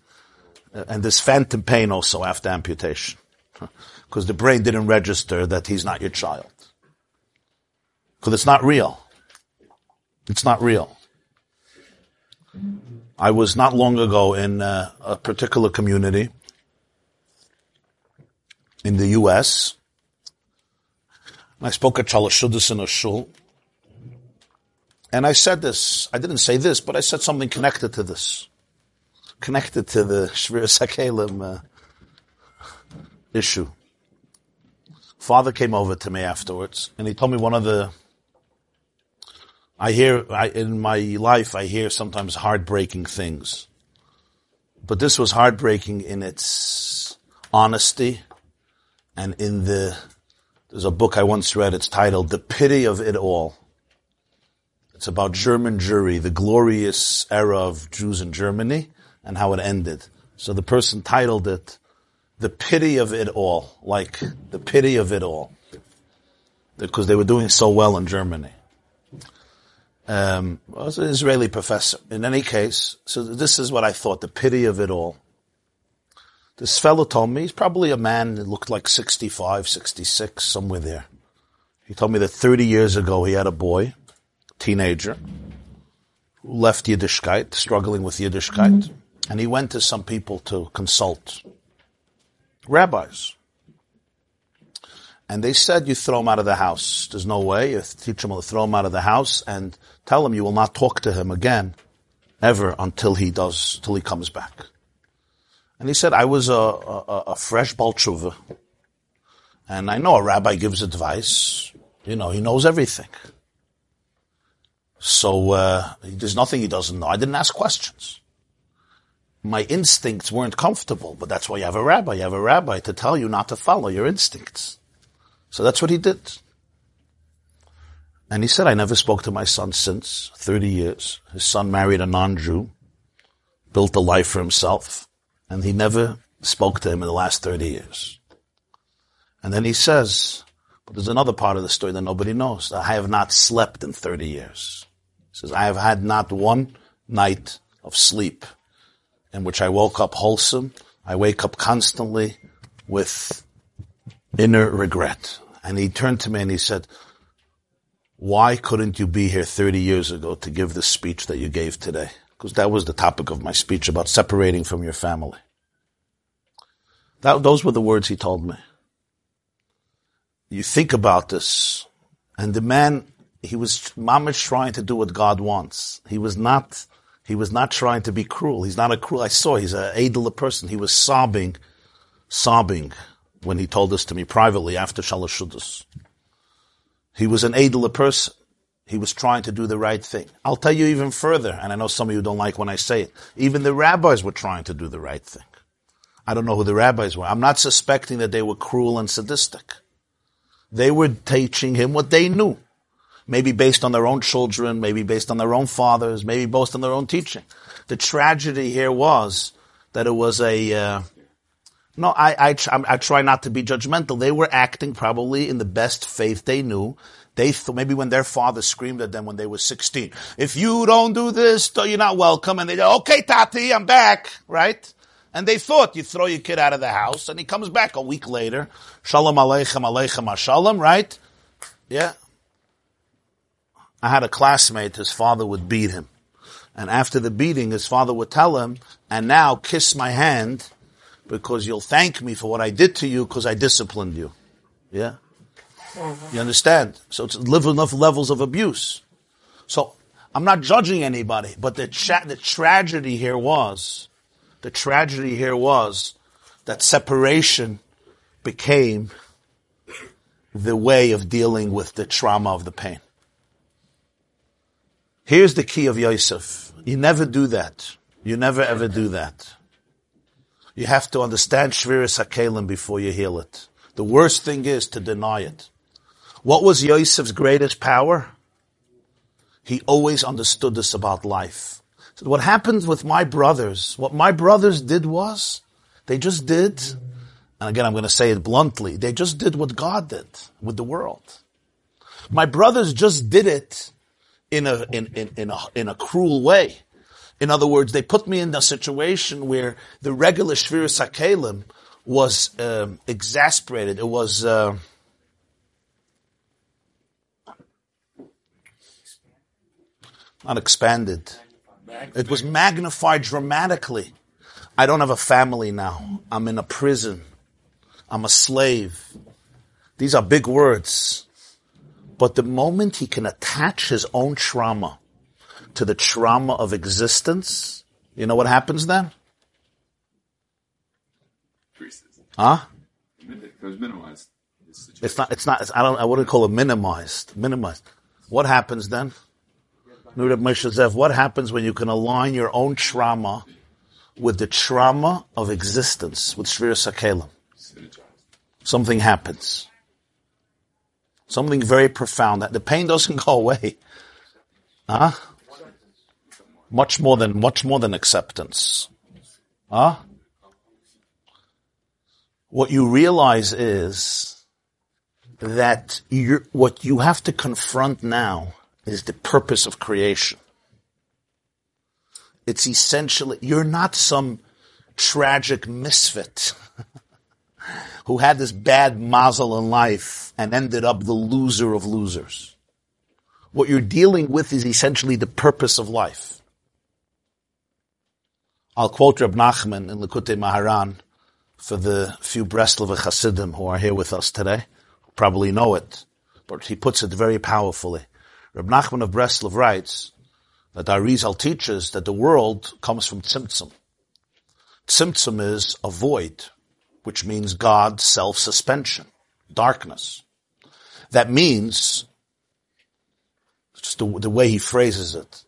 Uh, and there's phantom pain also after amputation. Because the brain didn't register that he's not your child. Because it's not real. It's not real. I was not long ago in uh, a particular community in the U.S. And I spoke at Shalashudas in a shul. And I said this, I didn't say this, but I said something connected to this. Connected to the Shviras HaKelim uh, issue. Father came over to me afterwards and he told me one of the I hear, I, in my life, I hear sometimes heartbreaking things. But this was heartbreaking in its honesty and in the, there's a book I once read, it's titled The Pity of It All. It's about German Jewry, the glorious era of Jews in Germany and how it ended. So the person titled it, The Pity of It All, like the pity of it all. Because they were doing so well in Germany um, was an Israeli professor. In any case, so this is what I thought, the pity of it all. This fellow told me, he's probably a man that looked like 65, 66, somewhere there. He told me that 30 years ago he had a boy, teenager, who left Yiddishkeit, struggling with Yiddishkeit, mm-hmm. and he went to some people to consult. Rabbis. And they said you throw him out of the house. There's no way. You teach him to throw him out of the house and tell him you will not talk to him again, ever until he does, till he comes back. And he said, I was a, a, a fresh Baal Teshuva. And I know a rabbi gives advice. You know, he knows everything. So, uh, there's nothing he doesn't know. I didn't ask questions. My instincts weren't comfortable, but that's why you have a rabbi. You have a rabbi to tell you not to follow your instincts. So that's what he did. And he said, I never spoke to my son since 30 years. His son married a non-Jew, built a life for himself, and he never spoke to him in the last 30 years. And then he says, but there's another part of the story that nobody knows. I have not slept in 30 years. He says, I have had not one night of sleep in which I woke up wholesome. I wake up constantly with inner regret. And he turned to me and he said, why couldn't you be here 30 years ago to give the speech that you gave today? Because that was the topic of my speech about separating from your family. That, those were the words he told me. You think about this, and the man, he was mamish trying to do what God wants. He was not, he was not trying to be cruel. He's not a cruel, I saw, he's an edel person. He was sobbing, sobbing when he told this to me privately after Shalashudas. He was an edler person. He was trying to do the right thing. I'll tell you even further, and I know some of you don't like when I say it. Even the rabbis were trying to do the right thing. I don't know who the rabbis were. I'm not suspecting that they were cruel and sadistic. They were teaching him what they knew. Maybe based on their own children, maybe based on their own fathers, maybe based on their own teaching. The tragedy here was that it was a, uh, no, I, I, I try not to be judgmental. They were acting probably in the best faith they knew. They th- maybe when their father screamed at them when they were 16, if you don't do this, you're not welcome. And they go, okay, Tati, I'm back, right? And they thought you throw your kid out of the house and he comes back a week later. Shalom aleichem aleichem shalom, right? Yeah. I had a classmate, his father would beat him. And after the beating, his father would tell him, and now kiss my hand because you'll thank me for what I did to you because I disciplined you. Yeah? You understand? So it's live enough levels of abuse. So I'm not judging anybody, but the cha- the tragedy here was, the tragedy here was that separation became the way of dealing with the trauma of the pain. Here's the key of Yosef. You never do that. You never ever do that. You have to understand Shviras HaKelim before you heal it. The worst thing is to deny it. What was Yosef's greatest power? He always understood this about life. So what happened with my brothers, what my brothers did was, they just did, and again I'm going to say it bluntly, they just did what God did with the world. My brothers just did it in a, in, in, in a, in a cruel way. In other words, they put me in a situation where the regular Shviras HaKelim was um, exasperated. It was uh, not expanded. It was magnified dramatically. I don't have a family now. I'm in a prison. I'm a slave. These are big words. But the moment he can attach his own trauma to the trauma of existence, you know what happens then? Huh? It was minimized. It's not, it's not, it's, I don't, I wouldn't call it minimized. Minimized. What happens then? Nurab what happens when you can align your own trauma with the trauma of existence, with Shviras HaKelim? Something happens. Something very profound. That the pain doesn't go away. Huh? Much more than, much more than acceptance. Huh? What you realize is that what you have to confront now is the purpose of creation. It's essentially, you're not some tragic misfit who had this bad mazel in life and ended up the loser of losers. What you're dealing with is essentially the purpose of life. I'll quote Reb Nachman in Likutei Moharan for the few Breslov Hasidim who are here with us today. Probably know it, but he puts it very powerfully. Reb Nachman of Breslov writes that Arizal teaches that the world comes from Tzimtzum. Tzimtzum is a void, which means God self-suspension, darkness. That means, just the, the way he phrases it,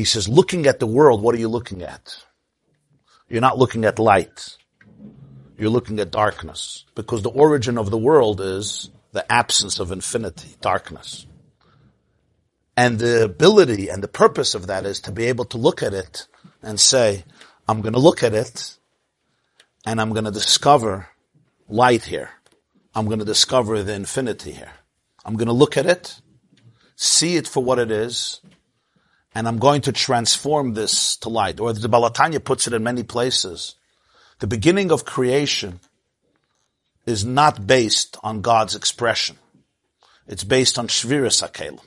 he says, looking at the world, what are you looking at? You're not looking at light. You're looking at darkness. Because the origin of the world is the absence of infinity, darkness. And the ability and the purpose of that is to be able to look at it and say, I'm going to look at it and I'm going to discover light here. I'm going to discover the infinity here. I'm going to look at it, see it for what it is, and I'm going to transform this to light. Or the Baal HaTanya puts it in many places. The beginning of creation is not based on God's expression. It's based on Shviras HaKelim.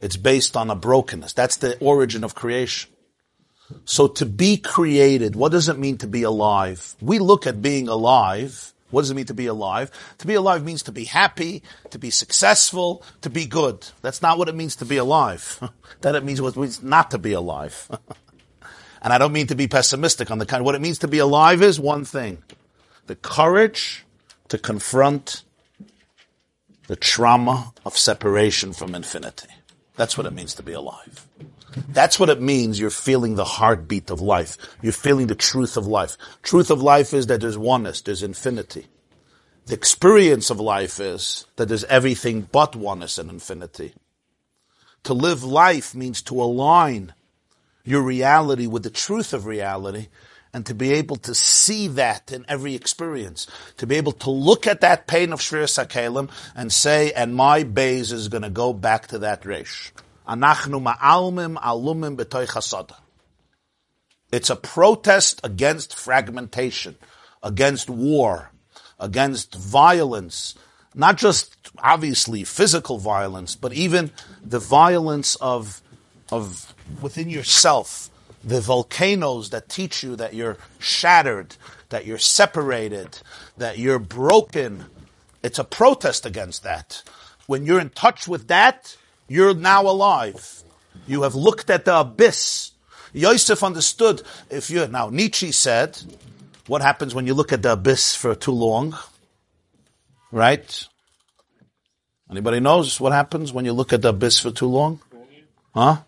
It's based on a brokenness. That's the origin of creation. So to be created, what does it mean to be alive? We look at being alive. What does it mean to be alive? To be alive means to be happy, to be successful, to be good. That's not what it means to be alive. that it means what it means not to be alive. and I don't mean to be pessimistic on the kind. What it means to be alive is one thing. The courage to confront the trauma of separation from infinity. That's what it means to be alive. That's what it means you're feeling the heartbeat of life. You're feeling the truth of life. Truth of life is that there's oneness, there's infinity. The experience of life is that there's everything but oneness and infinity. To live life means to align your reality with the truth of reality and to be able to see that in every experience, to be able to look at that pain of Shviras HaKelim and say, and my base is going to go back to that resh. Anachnu ma'almim alumim chasada. It's a protest against fragmentation, against war, against violence, not just obviously physical violence, but even the violence of, of within yourself, the volcanoes that teach you that you're shattered, that you're separated, that you're broken. It's a protest against that. When you're in touch with that, you're now alive. You have looked at the abyss. Yosef understood if you now Nietzsche said, what happens when you look at the abyss for too long? Right? Anybody knows what happens when you look at the abyss for too long? Huh?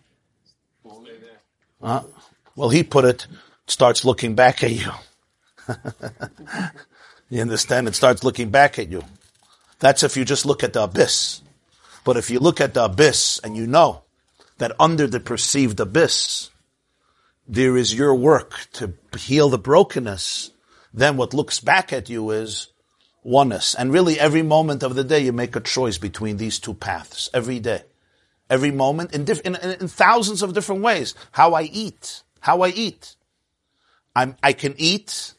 Huh? Well, he put it, starts looking back at you. you understand? It starts looking back at you. That's if you just look at the abyss. But if you look at the abyss and you know that under the perceived abyss, there is your work to heal the brokenness, then what looks back at you is oneness. And really every moment of the day you make a choice between these two paths. Every day. Every moment in, diff- in, in, thousands of different ways. How I eat. How I eat. I'm, I can eat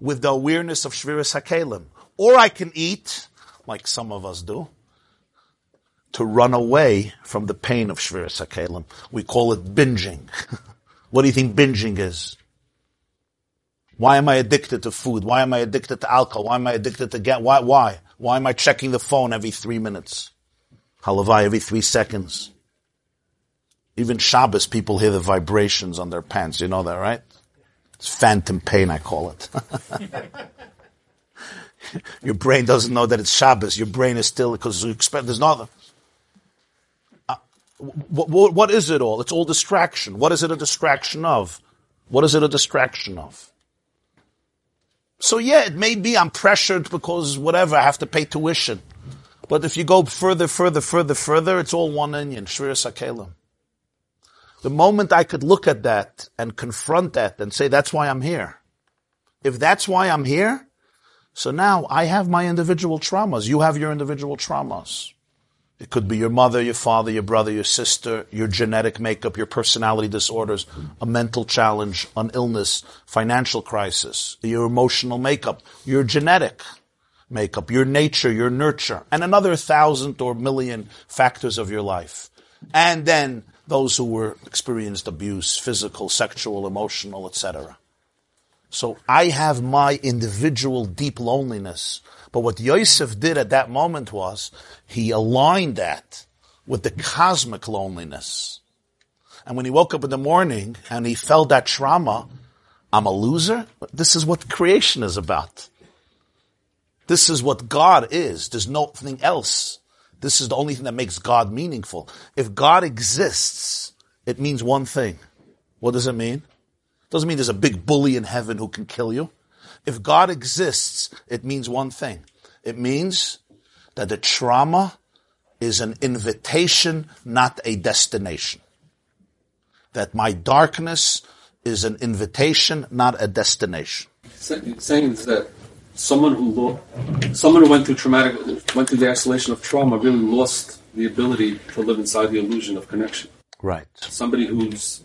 with the awareness of Shviras HaKelim. Or I can eat, like some of us do, to run away from the pain of Shviras HaKelim. We call it binging. what do you think binging is? Why am I addicted to food? Why am I addicted to alcohol? Why am I addicted to get, why, why? Why am I checking the phone every three minutes? Halavai every three seconds. Even Shabbos, people hear the vibrations on their pants. You know that, right? It's phantom pain, I call it. Your brain doesn't know that it's Shabbos. Your brain is still, because you expect, there's no, what, what, what is it all? It's all distraction. What is it a distraction of? What is it a distraction of? So yeah, it may be I'm pressured because whatever, I have to pay tuition. But if you go further, further, further, further, it's all one onion, Shviras HaKelim. The moment I could look at that and confront that and say, that's why I'm here. If that's why I'm here, so now I have my individual traumas. You have your individual traumas. It could be your mother, your father, your brother, your sister, your genetic makeup, your personality disorders, a mental challenge, an illness, financial crisis, your emotional makeup, your genetic makeup, your nature, your nurture, and another thousand or million factors of your life. And then those who were experienced abuse, physical, sexual, emotional, etc. So I have my individual deep loneliness. But what Yosef did at that moment was he aligned that with the cosmic loneliness. And when he woke up in the morning and he felt that trauma, I'm a loser. This is what creation is about. This is what God is. There's nothing else. This is the only thing that makes God meaningful. If God exists, it means one thing. What does it mean? Doesn't mean there's a big bully in heaven who can kill you. If God exists, it means one thing. It means that the trauma is an invitation, not a destination. That my darkness is an invitation, not a destination. Saying that someone who lo- someone who went through traumatic went through the isolation of trauma really lost the ability to live inside the illusion of connection. Right. Somebody who's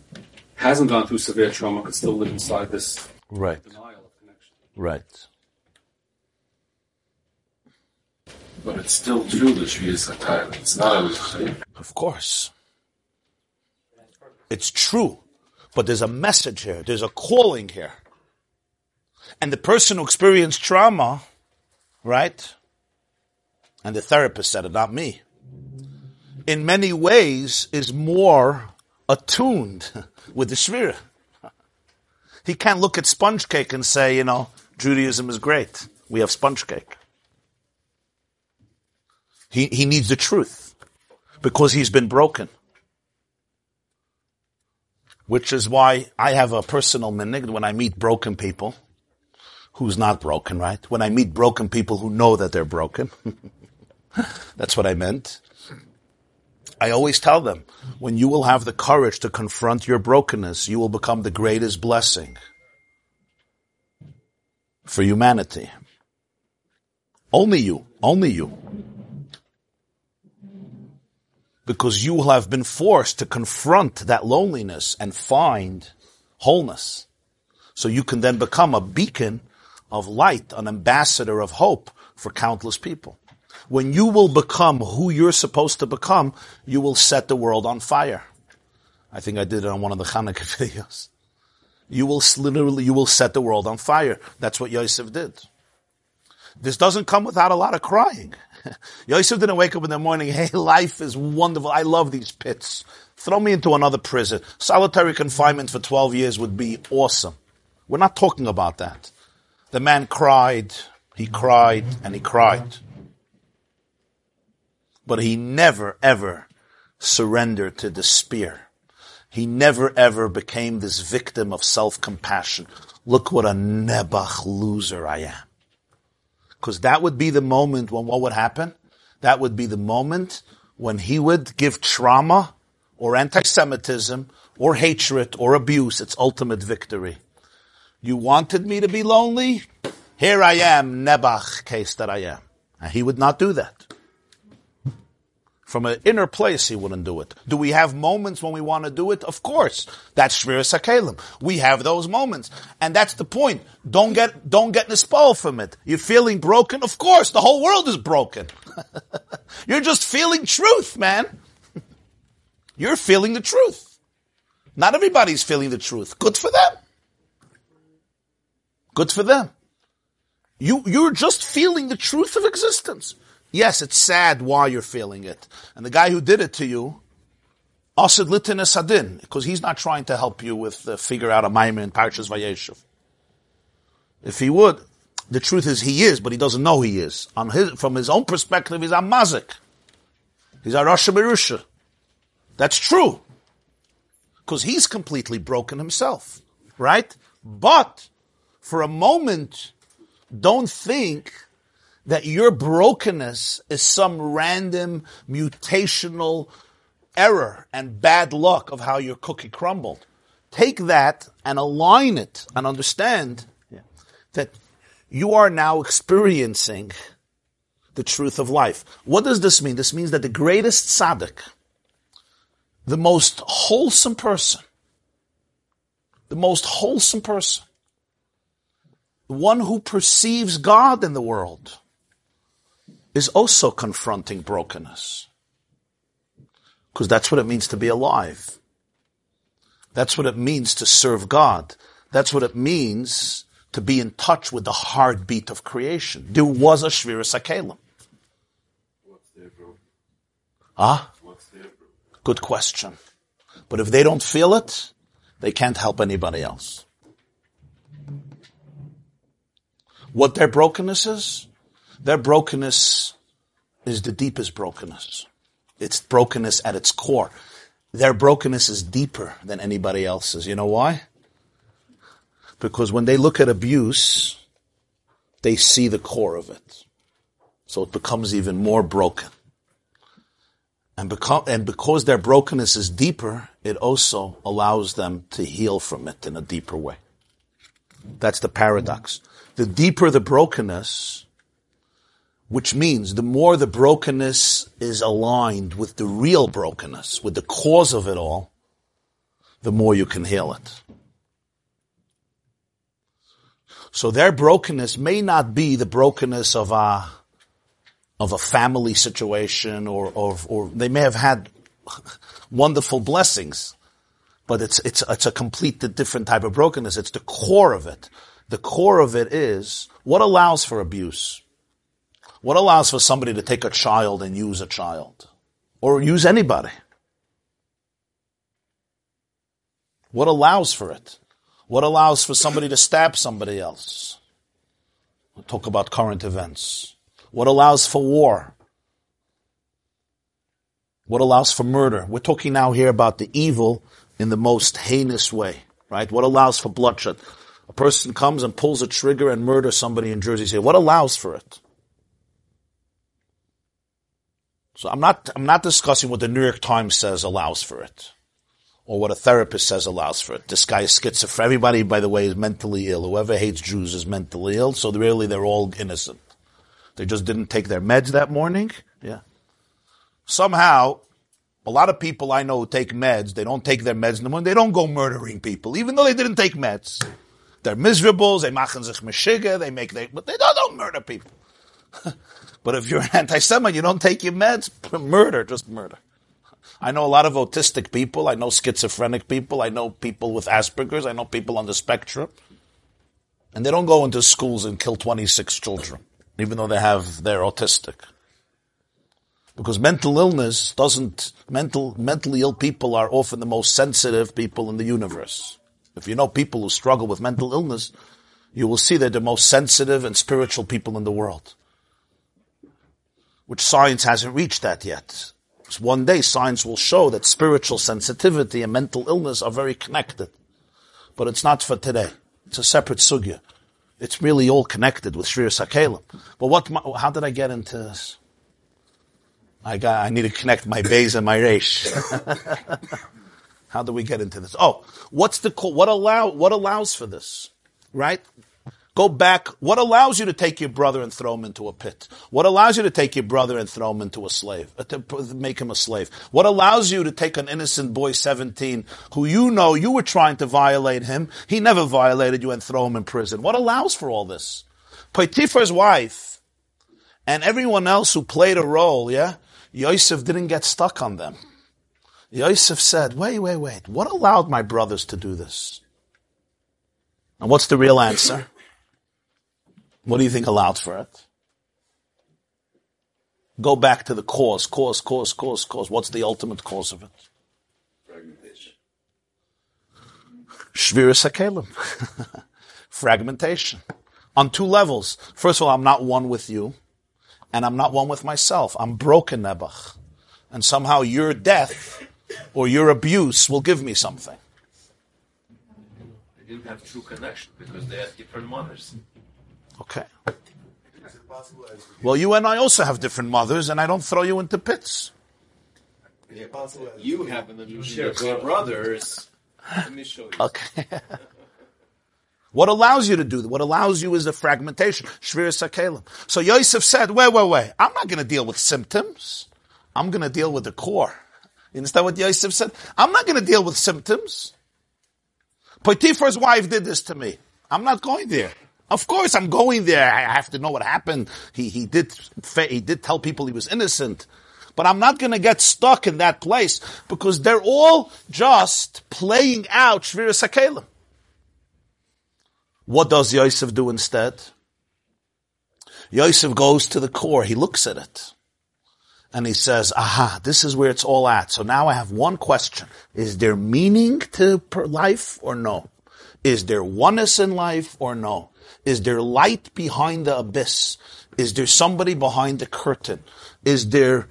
hasn't gone through severe trauma could still live inside this Right. denial of connection. Right. But it's still true that she is a tyrant. It's not a child. Of course. It's true. But there's a message here. There's a calling here. And the person who experienced trauma, right? And the therapist said it, not me. In many ways is more attuned with the Shvira. He can't look at sponge cake and say, you know, Judaism is great. We have sponge cake. He, he needs the truth because he's been broken. Which is why I have a personal minig when I meet broken people, who's not broken, right? When I meet broken people who know that they're broken, that's what I meant. I always tell them, when you will have the courage to confront your brokenness, you will become the greatest blessing for humanity. Only you, only you because you will have been forced to confront that loneliness and find wholeness. So you can then become a beacon of light, an ambassador of hope for countless people. When you will become who you're supposed to become, you will set the world on fire. I think I did it on one of the Hanukkah videos. You will literally, you will set the world on fire. That's what Yosef did. This doesn't come without a lot of crying. Yosef didn't wake up in the morning, hey, life is wonderful. I love these pits. Throw me into another prison. Solitary confinement for 12 years would be awesome. We're not talking about that. The man cried, he cried, and he cried. But he never, ever surrendered to despair. He never, ever became this victim of self-compassion. Look what a Nebuch loser I am. Because that would be the moment when what would happen? That would be the moment when he would give trauma or anti-Semitism or hatred or abuse its ultimate victory. You wanted me to be lonely? Here I am, Nebuch case that I am. And he would not do that. From an inner place, he wouldn't do it. Do we have moments when we want to do it? Of course. That's Shviras HaKelim. We have those moments. And that's the point. Don't get, don't get nispal from it. You're feeling broken? Of course. The whole world is broken. You're just feeling truth, man. You're feeling the truth. Not everybody's feeling the truth. Good for them. Good for them. You, you're just feeling the truth of existence. Yes, it's sad why you're feeling it. And the guy who did it to you, Asad Litin Sadin, because he's not trying to help you with uh, figure out a Maimon in Parshas Vayeshev. If he would, the truth is he is, but he doesn't know he is. His, from his own perspective, he's a mazik. He's a Rasha Berusha. That's true. Because he's completely broken himself, right? But for a moment, don't think that your brokenness is some random mutational error and bad luck of how your cookie crumbled. Take that and align it and understand that you are now experiencing the truth of life. What does this mean? This means that the greatest tzaddik, the most wholesome person, the most wholesome person, the one who perceives God in the world, is also confronting brokenness. Because that's what it means to be alive. That's what it means to serve God. That's what it means to be in touch with the heartbeat of creation. There was a Shviras HaKelim. What's there, bro? Ah, What's there, bro? good question. But if they don't feel it, they can't help anybody else. What their brokenness is? Their brokenness is the deepest brokenness. It's brokenness at its core. Their brokenness is deeper than anybody else's. You know why? Because when they look at abuse, they see the core of it. So it becomes even more broken. And, become, and because their brokenness is deeper, it also allows them to heal from it in a deeper way. That's the paradox. The deeper the brokenness, which means the more the brokenness is aligned with the real brokenness, with the cause of it all, the more you can heal it. So their brokenness may not be the brokenness of a, of a family situation or, or, or they may have had wonderful blessings, but it's, it's, it's a completely different type of brokenness. It's the core of it. The core of it is what allows for abuse? What allows for somebody to take a child and use a child? Or use anybody? What allows for it? What allows for somebody to stab somebody else? We'll talk about current events. What allows for war? What allows for murder? We're talking now here about the evil in the most heinous way, right? What allows for bloodshed? A person comes and pulls a trigger and murders somebody in Jersey City. What allows for it? So I'm not, I'm not discussing what the New York Times says allows for it. Or what a therapist says allows for it. This guy is schizophrenic. Everybody, by the way, is mentally ill. Whoever hates Jews is mentally ill. So really, they're all innocent. They just didn't take their meds that morning. Yeah. Somehow, a lot of people I know who take meds, they don't take their meds in the morning. They don't go murdering people, even though they didn't take meds. They're miserable. They machen sich meshiga. They make they, but they don't, don't murder people. but if you're an anti-Semite, you don't take your meds. Murder, just murder. I know a lot of autistic people. I know schizophrenic people. I know people with Asperger's. I know people on the spectrum. And they don't go into schools and kill 26 children, even though they have, they're autistic. Because mental illness doesn't, mental, mentally ill people are often the most sensitive people in the universe. If you know people who struggle with mental illness, you will see they're the most sensitive and spiritual people in the world. Which science hasn't reached that yet. So one day science will show that spiritual sensitivity and mental illness are very connected. But it's not for today. It's a separate sugya. It's really all connected with Shviras HaKelim. But what, how did I get into this? I got, I need to connect my bays and my resh. how do we get into this? Oh, what's the, what allow, what allows for this? Right? Go back. What allows you to take your brother and throw him into a pit? What allows you to take your brother and throw him into a slave, uh, to make him a slave? What allows you to take an innocent boy, 17, who you know you were trying to violate him, he never violated you and throw him in prison? What allows for all this? Potiphar's wife and everyone else who played a role, yeah? Yosef didn't get stuck on them. Yosef said, wait, wait, wait. What allowed my brothers to do this? And what's the real answer? What do you think allowed for it? Go back to the cause, cause, cause, cause, cause. What's the ultimate cause of it? Fragmentation. Shviras HaKelim. Fragmentation. On two levels. First of all, I'm not one with you, and I'm not one with myself. I'm broken, Nebuch. And somehow your death or your abuse will give me something. They didn't have true connection because they had different mothers. Okay. Well, you and I also have different mothers, and I don't throw you into pits. You have an illusion of your brothers. Let me show you. Okay. what allows you to do that? What allows you is the fragmentation. Shviras HaKelim. So Yosef said, wait, wait, wait. I'm not going to deal with symptoms. I'm going to deal with the core. You understand what Yosef said? I'm not going to deal with symptoms. Potiphar's wife did this to me. I'm not going there. Of course, I'm going there. I have to know what happened. He, he did, he did tell people he was innocent. But I'm not going to get stuck in that place because they're all just playing out Shviras HaKelim. What does Yosef do instead? Yosef goes to the core. He looks at it. And he says, aha, this is where it's all at. So now I have one question. Is there meaning to life or no? Is there oneness in life or no? Is there light behind the abyss? Is there somebody behind the curtain? Is there,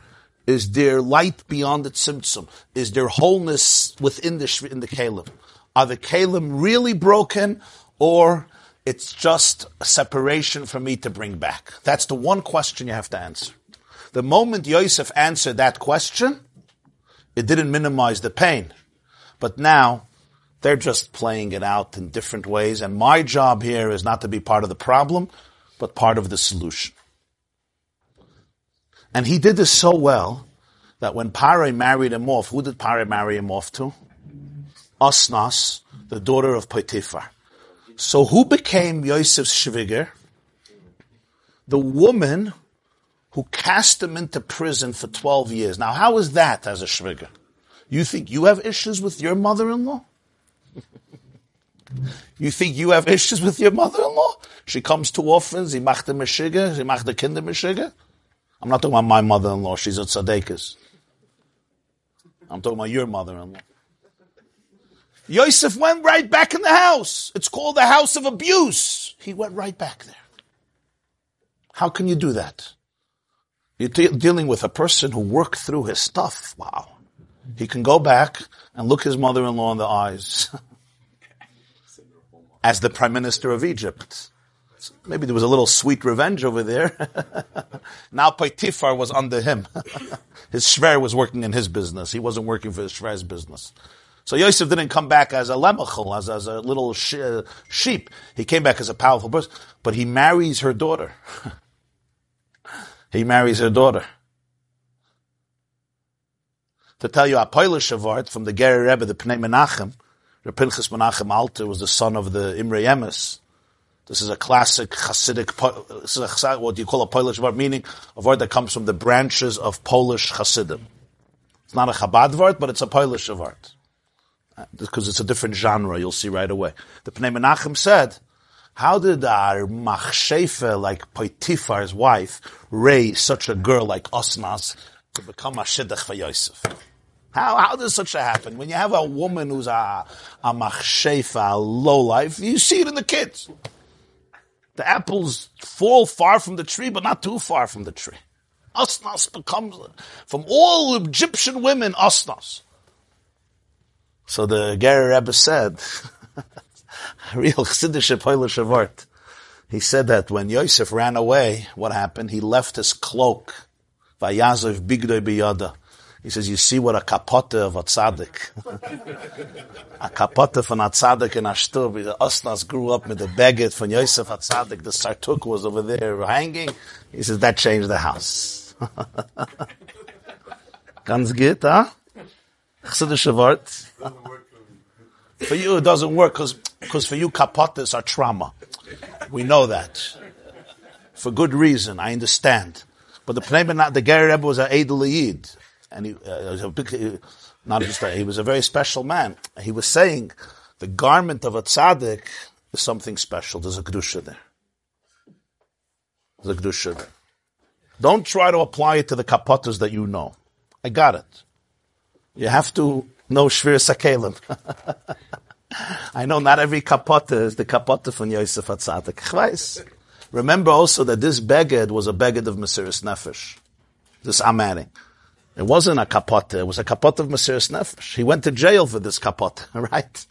is there light beyond the tzimtzum? Is there wholeness within the, in the kalim? Are the kalim really broken or it's just a separation for me to bring back? That's the one question you have to answer. The moment Yosef answered that question, it didn't minimize the pain. But now, they're just playing it out in different ways. And my job here is not to be part of the problem, but part of the solution. And he did this so well that when Pare married him off, who did Pare marry him off to? Asnas, the daughter of Potiphar. So who became Yosef's shviger? The woman who cast him into prison for 12 years. Now, how is that as a shviger? You think you have issues with your mother-in-law? You think you have issues with your mother-in-law? She comes too often, sie macht the sie macht the kinder meshiga. I'm not talking about my mother-in-law, she's a tzaddikas. I'm talking about your mother-in-law. Yosef went right back in the house. It's called the house of abuse. He went right back there. How can you do that? You're dealing with a person who worked through his stuff. Wow. He can go back and look his mother-in-law in the eyes. as the prime minister of Egypt. Maybe there was a little sweet revenge over there. now Potiphar was under him. his shver was working in his business. He wasn't working for his shver's business. So Yosef didn't come back as a lemachel, as, as a little uh, sheep. He came back as a powerful person. But he marries her daughter. he marries her daughter. To tell you a Polish Avart from the Gerer Rebbe, the Pnei Menachem, Pinchas Menachem Alter was the son of the Imrei Emes. This is a classic Hasidic, this is a, what you call a Polish word, meaning a word that comes from the branches of Polish Hasidim. It's not a Chabad word, but it's a Polish word. Uh, because it's a different genre, you'll see right away. The Pnei Menachem said, how did our Machshefe, like Potiphar's wife, raise such a girl like Osnas to become a Shidduch for Yosef? How, how does such a happen? When you have a woman who's a, a machshefa, a low life, you see it in the kids. The apples fall far from the tree, but not too far from the tree. Asnas becomes, from all Egyptian women, Asnas. So the Gerer Rebbe said, real Chassidish Polish. He said that when Yosef ran away, what happened? He left his cloak. Vayazov bigdoi biyada. He says, you see what a kapote of a tzaddik. a kapote von a tzaddik in Ashtub. The Osnas grew up with the beged from Yosef a tzaddik. The sartuk was over there hanging. He says, that changed the house. Ganz gut, huh? Wort. For you, it doesn't work because for you, kapotes are trauma. We know that. For good reason, I understand. But the Pnei the Gerer Rebbe was an Eidel and he, uh, was a big, not just that, he was a very special man. He was saying the garment of a tzaddik is something special. There's a kedusha there. There's a kedusha there. Don't try to apply it to the kapotas that you know. I got it. You have to know Shviras HaKelim. I know not every kapota is the kapota from Yosef Atzadik. Remember also that this beged was a beged of Mesiris Nefesh. This adding. It wasn't a kapot. It was a kapot of Mesiris Nefesh. He went to jail for this kapot, right?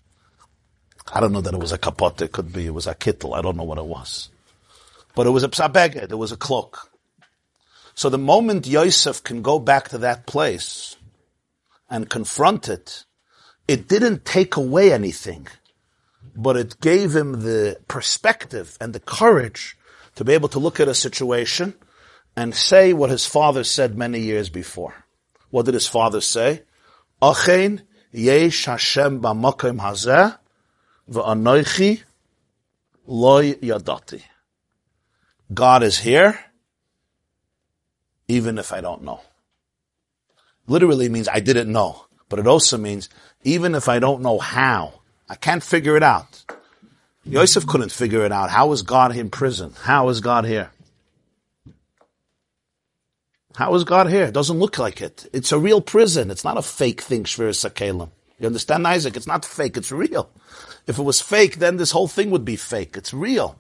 I don't know that it was a kapot. It could be. It was a kittel. I don't know what it was. But it was a psabeged. It was a cloak. So the moment Yosef can go back to that place and confront it, it didn't take away anything, but it gave him the perspective and the courage to be able to look at a situation and say what his father said many years before. What did his father say? Achein yesh Hashem b'makom hazeh v'anoichi loy yadati. God is here, even if I don't know. Literally means I didn't know, but it also means even if I don't know how, I can't figure it out. Yosef couldn't figure it out. How is God in prison? How is God here? How is God here? It doesn't look like it. It's a real prison. It's not a fake thing, Shvir. You understand, Isaac? It's not fake. It's real. If it was fake, then this whole thing would be fake. It's real.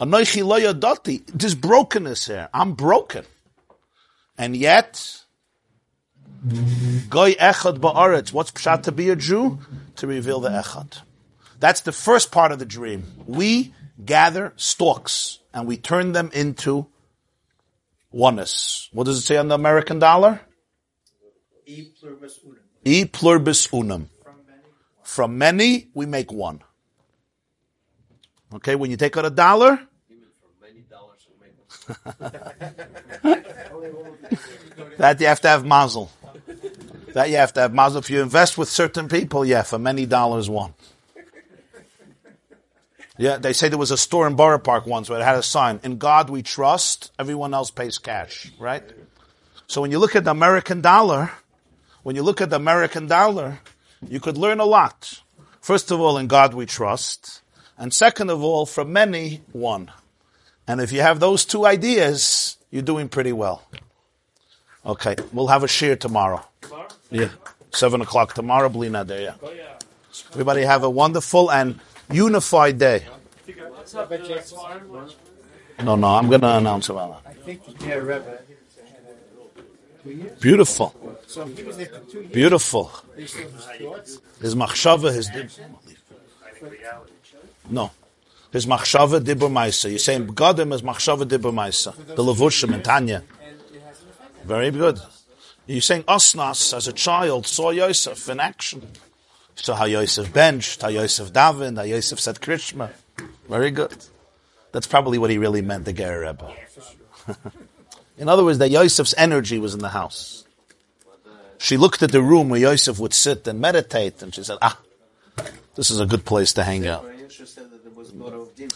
Anoichi lo yadati. There's brokenness here. I'm broken. And yet, goy echad ba'aretz. What's pshat to be a Jew? To reveal the echad. That's the first part of the dream. We gather stalks and we turn them into oneness. What does it say on the American dollar? E pluribus unum. E pluribus unum. From many, we make one. Okay, when you take out a dollar, Many dollars will make that you have to have mazel. That you have to have mazel. If you invest with certain people, yeah, for many dollars one. Yeah, they say there was a store in Borough Park once where it had a sign, in God we trust, everyone else pays cash, right? So when you look at the American dollar, when you look at the American dollar, you could learn a lot. First of all, in God we trust. And second of all, from many, one. And if you have those two ideas, you're doing pretty well. Okay, we'll have a share tomorrow. Yeah. Seven o'clock tomorrow, Blina Day, oh, yeah. Everybody have a wonderful and unified day. No, no, I'm going to announce about that. Beautiful. Beautiful. His machshava, his. No. His machshava dibur maisa. You're saying Begadim is machshava dibur maisa. The levushim in Tanya. Very good. You're saying Osnas, as a child, saw Yosef in action. Saw how Yosef benched, how Yosef davened, how Yosef said Krishma. Very good. That's probably what he really meant, the Ger Rebbe. in other words, that Yosef's energy was in the house. She looked at the room where Yosef would sit and meditate, and she said, ah, this is a good place to hang out.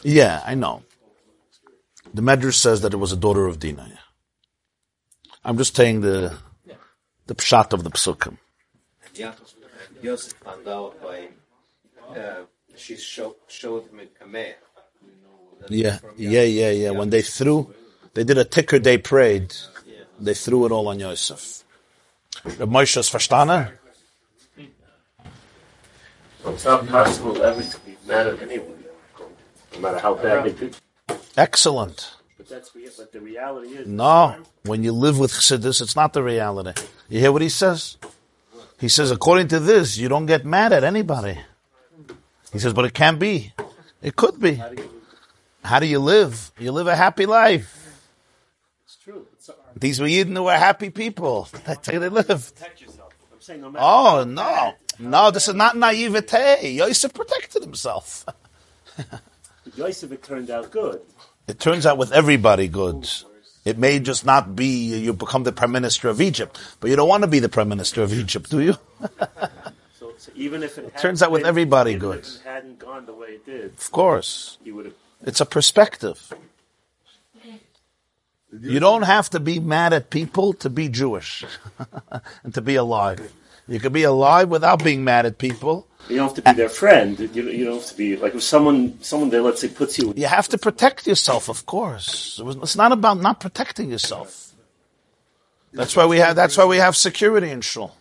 Yeah, I know. The Medrash says that it was a daughter of Dinah. Yeah. I'm just saying the the pshat of the psukim. Yeah. Yosef found out by, uh, she show, showed him a mare. Yeah, yeah, yeah, yeah. When they threw, they did a ticker They prayed. They threw it all on Yosef. Reb Moshe's verstanden? It's not possible ever to be mad at anyone, no matter how bad they did. Excellent. But that's rea- but the reality is No, when you live with Chassidus, it's not the reality. You hear what he says? He says, according to this, you don't get mad at anybody. He says, but it can be. It could be. How do you live? You live a happy life. it's true. It's, These were Yidden who were happy people. That's how they lived. protect yourself. I'm saying no matter. Oh, no. No, this is not naivete. Yosef protected himself. Yosef, it turned out good. It turns out with everybody good. It may just not be you become the prime minister of Egypt, but you don't want to be the prime minister of Egypt, do you? So, so even if it, turns out with been- everybody good. it hadn't gone the way it did, Of course. would have. It's a perspective. You don't have to be mad at people to be Jewish and to be alive. You can be alive without being mad at people. You don't have to be their friend. You, you don't have to be like if someone someone there, let's say, puts you. You have to protect yourself, of course. It was- It's not about not protecting yourself. That's why we have. That's why we have security in shul.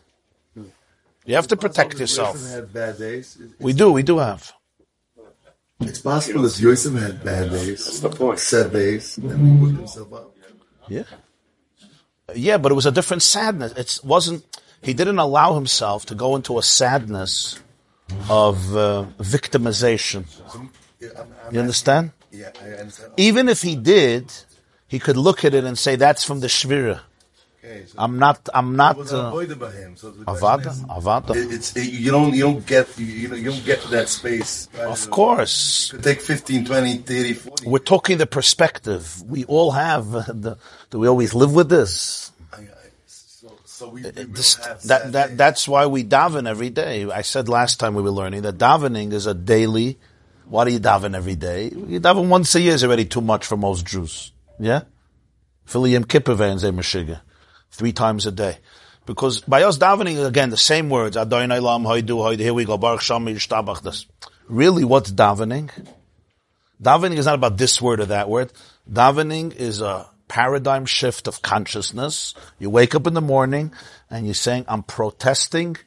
You have to protect yourself. Yosef had bad days. It- We do. We do have. It's possible that Yosef had bad days, That's the point. sad days, and he worked himself up. Yeah. Yeah, but it was a different sadness. It wasn't. He didn't allow himself to go into a sadness of uh, victimization. Yeah, I'm, I'm You understand? Yeah, I understand. Even if he did, he could look at it and say, "That's from the shvira." Okay, so I'm not. I'm not. Uh, by him. So avada, is, avada. it- it's it, you don't you don't get you, you know you don't get to that space. Right? Of course, could take 15, 20, 30, 40. we're talking the perspective. We all have. The, do we always live with this? So, we, we will This- have that, that, that's why we daven every day. I said last time we were learning that davening is a daily. Why do you daven every day? You daven once a year is already too much for most Jews. Yeah? Yom Kippur Meshiga. Three times a day. Because by us davening, again, the same words, Adon Olam, Haidu, here we go, Baruch Shem, Yishtabach. Really, what's davening? Davening is not about this word or that word. Davening is a paradigm shift of consciousness. You wake up in the morning and you're saying, I'm protesting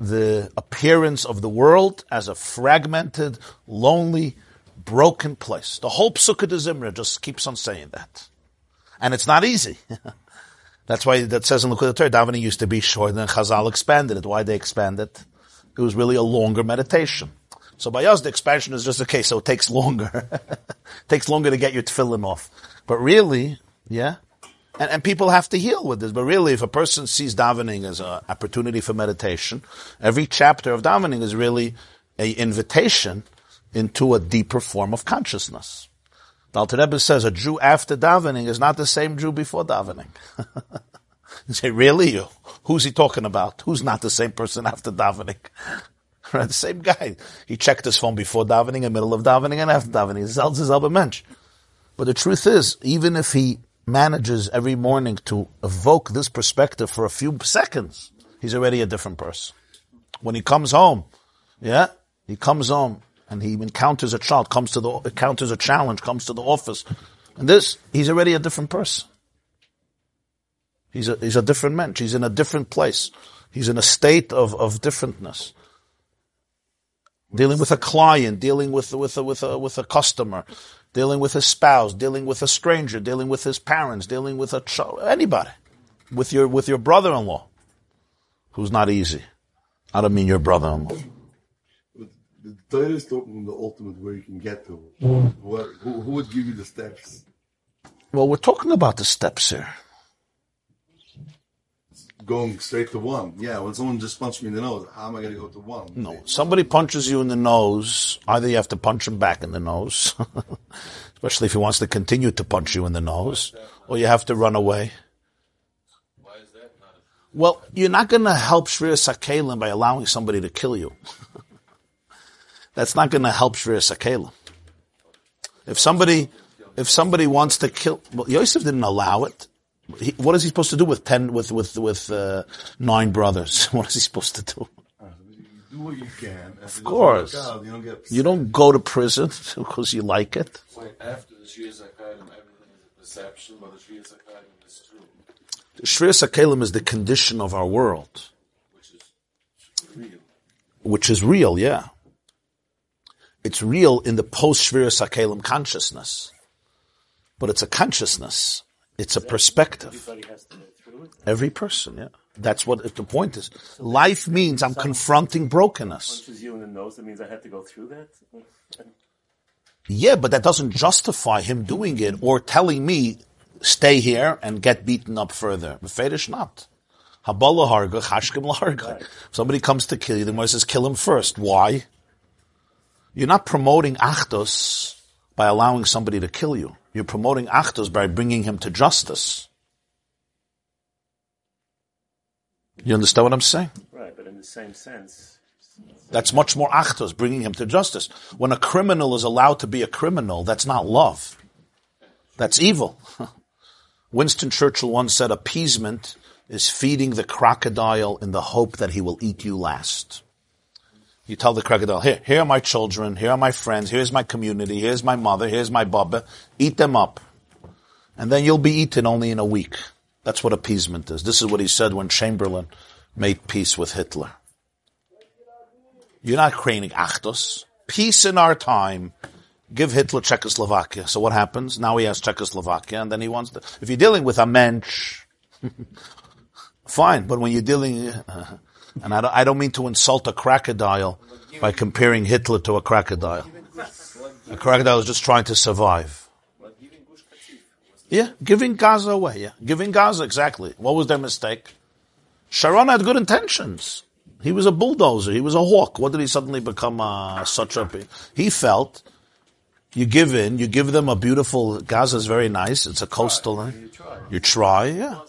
the appearance of the world as a fragmented, lonely, broken place. The whole Psukkah de Zimra just keeps on saying that. And it's not easy. That's why that says in Likutei Torah, davening used to be short, then Chazal expanded it. Why they expanded it? It was really a longer meditation. So by us, the expansion is just okay, so it takes longer. it takes longer to get your tefillin off. But really, yeah, and, and people have to heal with this. But really, if a person sees davening as an opportunity for meditation, every chapter of davening is really a invitation into a deeper form of consciousness. The Alter Rebbe says a Jew after davening is not the same Jew before davening. you say, really? Who's he talking about? Who's not the same person after davening? Right, the same guy. He checked his phone before davening, in the middle of davening, and after davening. He's his elbow mensch. But the truth is, even if he manages every morning to evoke this perspective for a few seconds, he's already a different person. When he comes home, yeah, he comes home and he encounters a child, comes to the, encounters a challenge, comes to the office, and this, he's already a different person. He's a, he's a different man. He's in a different place. He's in a state of, of differentness. Dealing with a client, dealing with, with, a, with, a, with a customer, dealing with his spouse, dealing with a stranger, dealing with his parents, dealing with a child, anybody. With your, with your brother-in-law, who's not easy. I don't mean your brother-in-law. The Torah is talking the ultimate where you can get to. Hmm. What, who, who would give you the steps? Well, we're talking about the steps here. Going straight to one. Yeah, when someone just punched me in the nose, how am I going to go to one? No, somebody punches you in the nose. Either you have to punch him back in the nose, especially if he wants to continue to punch you in the nose, or you have to run away. Why is that not a- well, you're not going to help Shviras HaKelim by allowing somebody to kill you. That's not going to help Shviras HaKelim. If somebody, if somebody wants to kill, well, Yosef didn't allow it. He, what is he supposed to do with ten, with with with uh, nine brothers? What is he supposed to do? Do what you can. Of course. you don't get You don't go to prison because you like it. Wait, after the Shia Zakaitim, everything is a perception, but the Shia Zakaitim is true, The Shviras HaKelim is the condition of our world, which is real. which is real, yeah. It's real in the post Shviras HaKelim consciousness. But it's a consciousness. It's a perspective. Every person, yeah. That's what the point is. Life means I'm confronting brokenness. Punches you in the nose. Means I had to go through that. Yeah, but that doesn't justify him doing it or telling me, stay here and get beaten up further. Befedish not. Habala. If somebody comes to kill you, the Gemara says, kill him first. Why? You're not promoting achdos by allowing somebody to kill you. You're promoting achdos by bringing him to justice. You understand what I'm saying? Right, but in the same sense, That's much more achdos, bringing him to justice. When a criminal is allowed to be a criminal, that's not love. That's evil. Winston Churchill once said appeasement is feeding the crocodile in the hope that he will eat you last. You tell the crocodile, here, here are my children, here are my friends, here's my community, here's my mother, here's my baba, eat them up. And then you'll be eaten only in a week. That's what appeasement is. This is what he said when Chamberlain made peace with Hitler. You're not creating achdos. Peace in our time. Give Hitler Czechoslovakia. So what happens? Now he has Czechoslovakia, and then he wants to. If you're dealing with a mensch, Fine, but when you're dealing, and I don't, I don't mean to insult a crocodile by comparing Hitler to a crocodile. A crocodile is just trying to survive. Yeah, giving Gaza away. Yeah, giving Gaza exactly. What was their mistake? Sharon had good intentions. He was a bulldozer. He was a hawk. What did he suddenly become uh, such a? He felt you give in. You give them a beautiful. Gaza is very nice. It's a coastal. You try. You try. Yeah.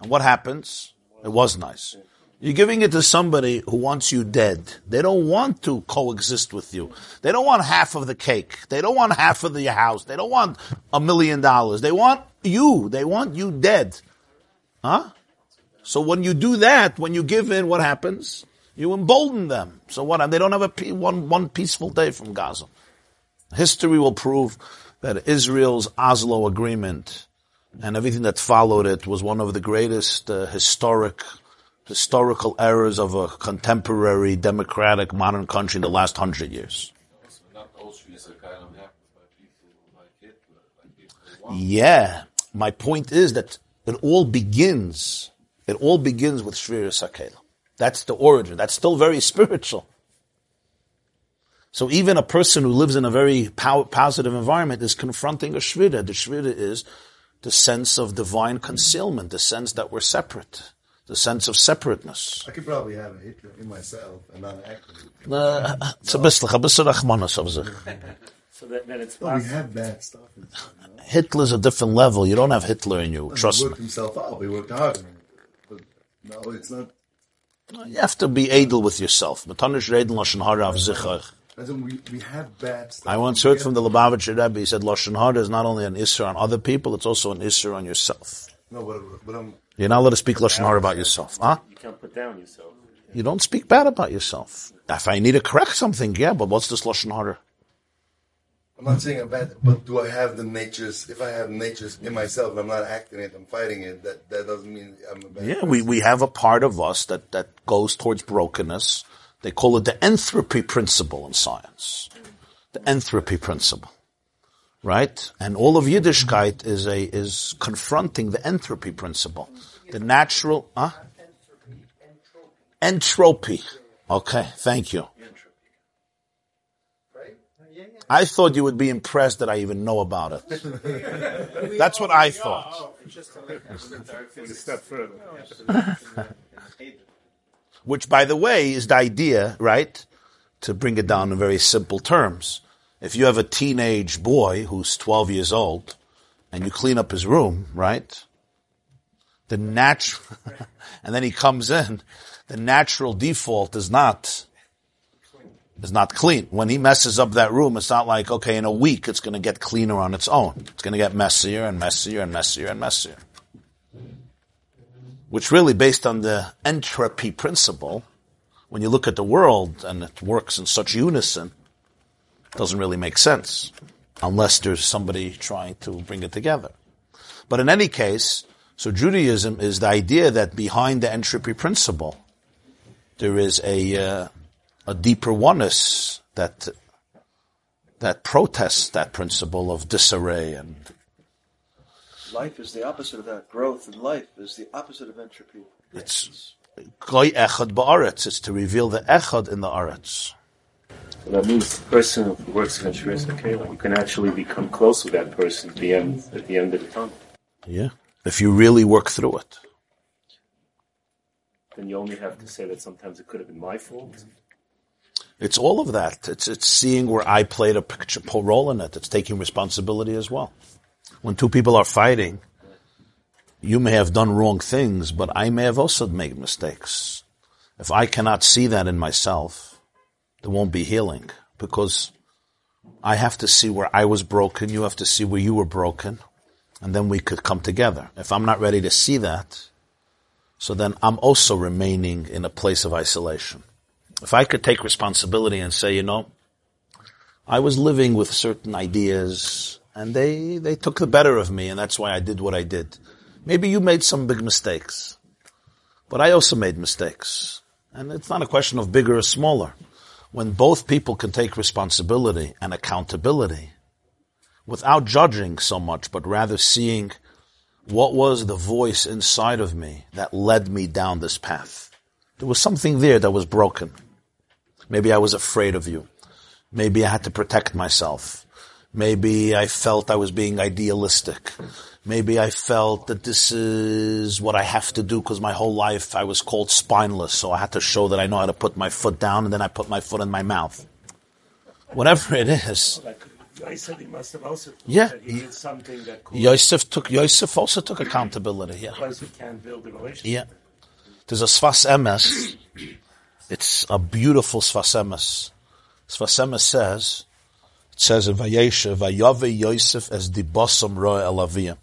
And what happens? It was nice. You're giving it to somebody who wants you dead. They don't want to coexist with you. They don't want half of the cake. They don't want half of the house. They don't want a million dollars. They want you. They want you dead. Huh? So when you do that, when you give in, what happens? You embolden them. So what? And they don't have a one, one peaceful day from Gaza. History will prove that Israel's Oslo agreement and everything that followed it was one of the greatest uh, historic historical errors of a contemporary democratic modern country in the last hundred years. Yeah, my point is that it all begins. It all begins with Shviras HaKelim. That's the origin. That's still very spiritual. So even a person who lives in a very pow- positive environment is confronting a Shvira. The Shvira is the sense of divine concealment, the sense that we're separate, the sense of separateness. I could probably have a Hitler in myself and not act with it. Uh, it's a bisschen- a bisschen Rachmanis of sich. So that, then it's No, we have bad stuff inside. You know? Hitler's a different level. You don't have Hitler in you. Trust he me. worked himself out. He worked hard. But no, it's not. You have to be edel with yourself. Matanish reden lashon hara av zichach. We, we have bad stuff. I once heard from the Lubavitcher Rebbe, he said lashon hara is not only an issur on other people, it's also an issur on yourself. No, but, but I'm. You're not allowed to speak lashon hara about yourself, huh? You can't put down yourself. You don't speak bad about yourself. If I need to correct something, yeah, but what's this lashon hara? I'm not saying I'm bad, but do I have the natures? If I have natures in myself and I'm not acting it, I'm fighting it. That that doesn't mean I'm a bad. Yeah, we, we have a part of us that, that goes towards brokenness. They call it the entropy principle in science. The entropy principle. Right? And all of Yiddishkeit is a, is confronting the entropy principle. The natural, huh? Entropy. Okay, thank you. I thought you would be impressed that I even know about it. That's what I thought. Which, by the way, is the idea, right? To bring it down in very simple terms. If you have a teenage boy who's 12 years old and you clean up his room, right? The natural, and then he comes in, the natural default is not, is not clean. When he messes up that room, it's not like, okay, in a week it's going to get cleaner on its own. It's going to get messier and messier and messier and messier which really based on the entropy principle, when you look at the world and it works in such unison, doesn't really make sense unless there's somebody trying to bring it together. But in any case, so Judaism is the idea that behind the entropy principle, there is a uh, a deeper oneness that that protests that principle of disarray and Life is the opposite of that. Growth in life is the opposite of entropy. It's goy echad ba'aretz. It's to reveal the echad in the aretz. So that means the person who works in Shviras HaKelim, you can actually become close with that person at the end, at the end of the tunnel. Yeah. If you really work through it. Then you only have to say that sometimes it could have been my fault. It's all of that. It's, it's seeing where I played a picture, role in it. It's taking responsibility as well. When two people are fighting, you may have done wrong things, but I may have also made mistakes. If I cannot see that in myself, there won't be healing because I have to see where I was broken. You have to see where you were broken and then we could come together. If I'm not ready to see that, so then I'm also remaining in a place of isolation. If I could take responsibility and say, you know, I was living with certain ideas and they, they took the better of me and that's why I did what I did. Maybe you made some big mistakes, but I also made mistakes. And it's not a question of bigger or smaller. When both people can take responsibility and accountability without judging so much, but rather seeing what was the voice inside of me that led me down this path? There was something there that was broken. Maybe I was afraid of you. Maybe I had to protect myself. Maybe I felt I was being idealistic. Maybe I felt that this is what I have to do because my whole life I was called spineless, so I had to show that I know how to put my foot down and then I put my foot in my mouth. Whatever it is. Yosef, he must have also Yeah. he did something that Yosef took, Yosef also took accountability, yeah. because he can't build a relationship. Yeah. There's a Sfas Emes. It's a beautiful Sfas Emes. Sfas Emes says, it says in Vayesha, Vayave Yosef as the bosom roa elaviyah.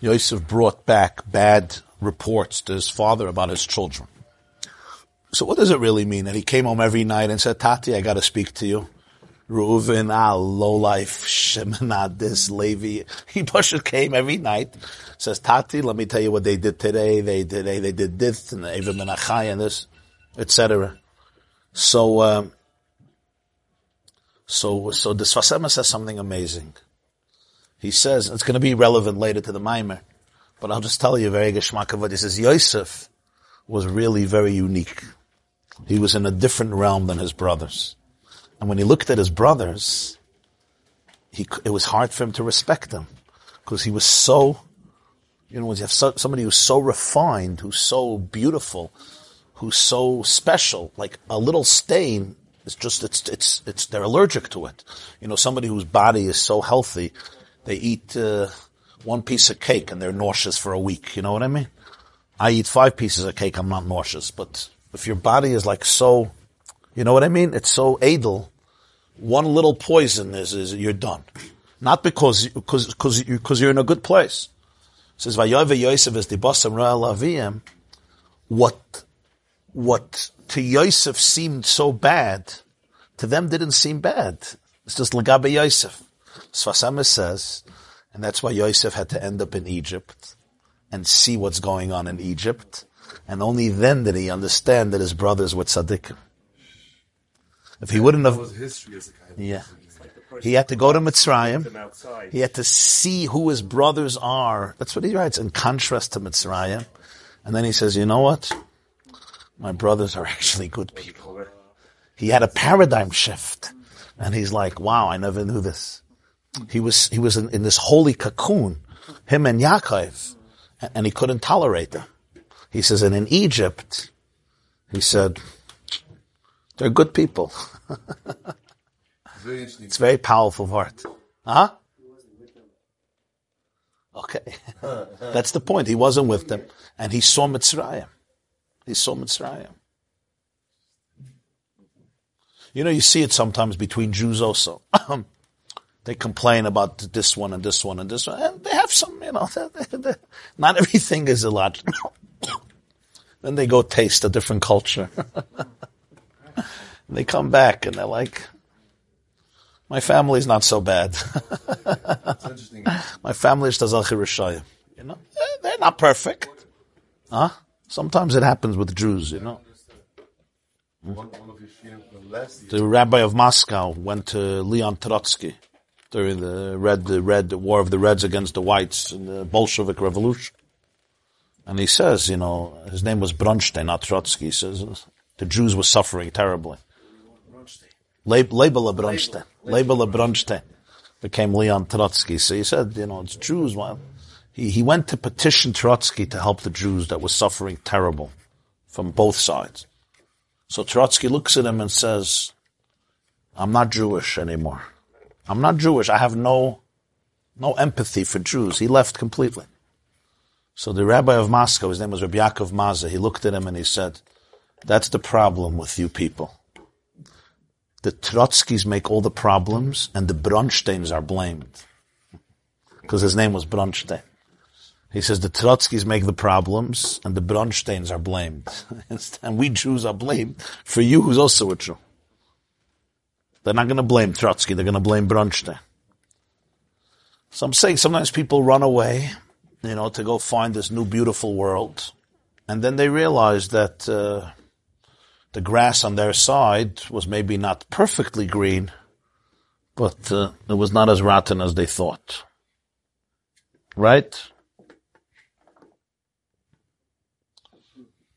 Yosef brought back bad reports to his father about his children. So what does it really mean? That he came home every night and said, Tati, I gotta speak to you. Reuven, ah, low life, Shimon, this, Levi. He Pasha came every night, says, Tati, let me tell you what they did today. They did, they, they did this, and Eva Menachai, and this, etc. So, um, so, so the Sfas Emes says something amazing. He says, it's going to be relevant later to the Maimer, but I'll just tell you very geschmack of what he says. Yosef was really very unique. He was in a different realm than his brothers. And when he looked at his brothers, he, it was hard for him to respect them because he was so, you know, when you have so, somebody who's so refined, who's so beautiful, who's so special, like a little stain, it's just, it's, it's, it's, they're allergic to it. You know, somebody whose body is so healthy, they eat, uh, one piece of cake and they're nauseous for a week. You know what I mean? I eat five pieces of cake, I'm not nauseous, but if your body is like so, you know what I mean? It's so idle. One little poison is, is you're done. Not because, because, because, because you're in a good place. It says, Vayove Yosef is the basam ra'al. What, what to Yosef seemed so bad, to them didn't seem bad. It's just Lagabe Yosef. Sfas Emes says, and that's why Yosef had to end up in Egypt and see what's going on in Egypt. And only then did he understand that his brothers were tzaddikim. If he wouldn't have, was history as a kind of yeah. He had to go to Mitzrayim. He had to see who his brothers are. That's what he writes in contrast to Mitzrayim. And then he says, you know what? My brothers are actually good people. He had a paradigm shift. And he's like, wow, I never knew this. He was, he was in, in this holy cocoon, him and Yaakov, and he couldn't tolerate them. He says, and in Egypt, he said, they're good people. very. It's very powerful word. Huh? Okay. That's the point. He wasn't with them. And he saw Mitzrayim. He saw Mitzrayim. You know, you see it sometimes between Jews also. they complain about this one and this one and this one. And they have some, you know, they- they- not everything is illogical. then they go taste a different culture. they come back and they're like, my family's not so bad. My family is Tazal Rishayim. You know, Eh, they're not perfect. Huh? Sometimes it happens with Jews, you know. One, one of your shiurim from last year. The rabbi of Moscow went to Leon Trotsky during the Red, the Red, the War of the Reds against the Whites in the Bolshevik Revolution. And he says, you know, his name was Bronstein, not Trotsky. He says the Jews were suffering terribly. Lab- Label Bronstein. Label Bronstein became Leon Trotsky. So he said, you know, it's Jews. Well, he, he went to petition Trotsky to help the Jews that were suffering terrible from both sides. So Trotsky looks at him and says, I'm not Jewish anymore. I'm not Jewish. I have no, no empathy for Jews. He left completely. So the rabbi of Moscow, his name was Rabbi Yaakov Mazeh, he looked at him and he said, that's the problem with you people. The Trotskys make all the problems and the Bronsteins are blamed. Because his name was Bronstein. He says the Trotskys make the problems and the Bronsteins are blamed. and we Jews are blamed for you who's also a Jew. They're not going to blame Trotsky. They're going to blame Bronstein. So I'm saying sometimes people run away, you know, to go find this new beautiful world. And then they realize that uh, the grass on their side was maybe not perfectly green, but uh, it was not as rotten as they thought. Right?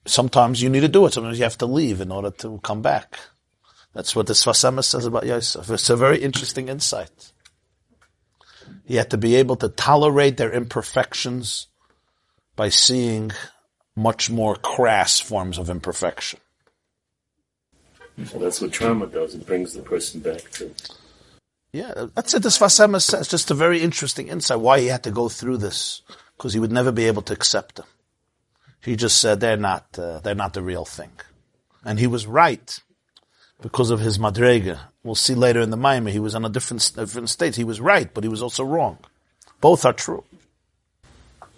Sometimes you need to do it. Sometimes you have to leave in order to come back. That's what the Sfas Emes says about Yosef. It's a very interesting insight. He had to be able to tolerate their imperfections by seeing much more crass forms of imperfection. So that's what trauma does. It brings the person back to. Yeah, that's it. This Sfas Emes says just a very interesting insight why he had to go through this because he would never be able to accept them. He just said they're not uh, they're not the real thing, and he was right because of his madrega. We'll see later in the Maimah, he was on a different different state. He was right, but he was also wrong. Both are true.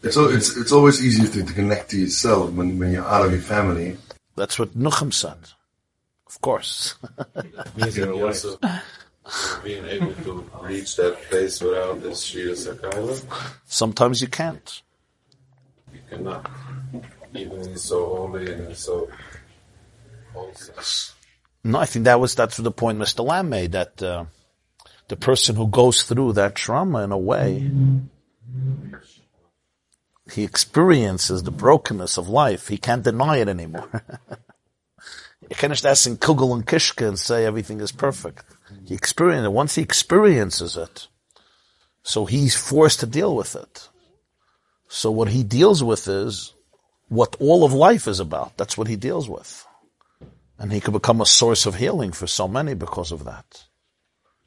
It's, it's, it's always easier to, to connect to yourself when, when you're out of your family. That's what Nuchem said. Of course. Meaning Yosef being able to reach that place without this Shviras HaKelim, Sometimes you can't. you cannot. Even so holy and so wholesome. No, I think that was that's the point Mr. Lamb made that uh, the person who goes through that trauma in a way, he experiences the brokenness of life. He can't deny it anymore. you can't just ask in Kugel and Kishka and say everything is perfect. He experiences it. Once he experiences it, so he's forced to deal with it. So what he deals with is what all of life is about. That's what he deals with. And he could become a source of healing for so many because of that.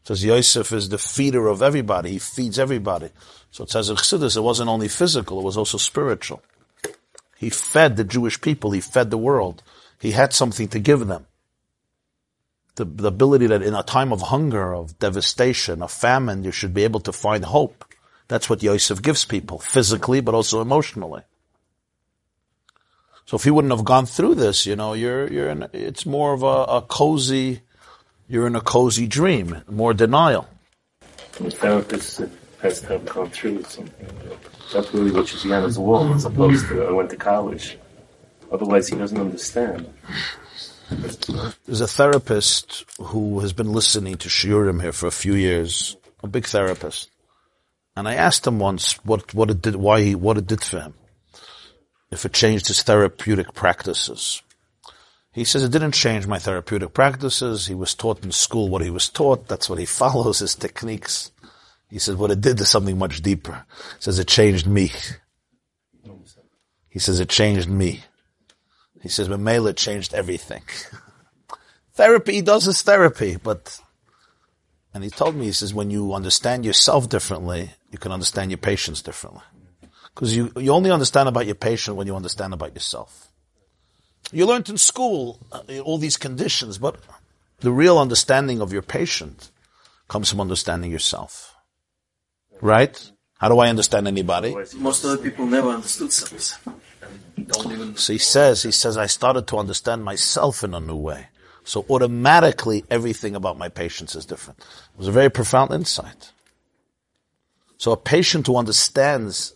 It says Yosef is the feeder of everybody. He feeds everybody. So it says in it wasn't only physical, it was also spiritual. He fed the Jewish people. He fed the world. He had something to give them. The, the ability that in a time of hunger, of devastation, of famine, you should be able to find hope. That's what Yosef gives people, physically, but also emotionally. So if he wouldn't have gone through this, you know, you're, you're in, it's more of a, a cozy, you're in a cozy dream, more denial. The therapist has to have gone through something. That's really what on his wall, as opposed to I went to college. Otherwise, he doesn't understand. There's a therapist who has been listening to Shiurim here for a few years, a big therapist. And I asked him once what, what it did, why he, what it did for him. If it changed his therapeutic practices. He says it didn't change my therapeutic practices. He was taught in school what he was taught. That's what he follows, his techniques. He says what it did is something much deeper. He says it changed me. He says it changed me. He says, Mamela changed everything. therapy he does his therapy, but, and he told me, he says, when you understand yourself differently, you can understand your patients differently. Because you, you only understand about your patient when you understand about yourself. You learned in school uh, all these conditions, but the real understanding of your patient comes from understanding yourself. Right? How do I understand anybody? Most other people never understood themselves. So he says, he says, I started to understand myself in a new way. So automatically everything about my patients is different. It was a very profound insight. So a patient who understands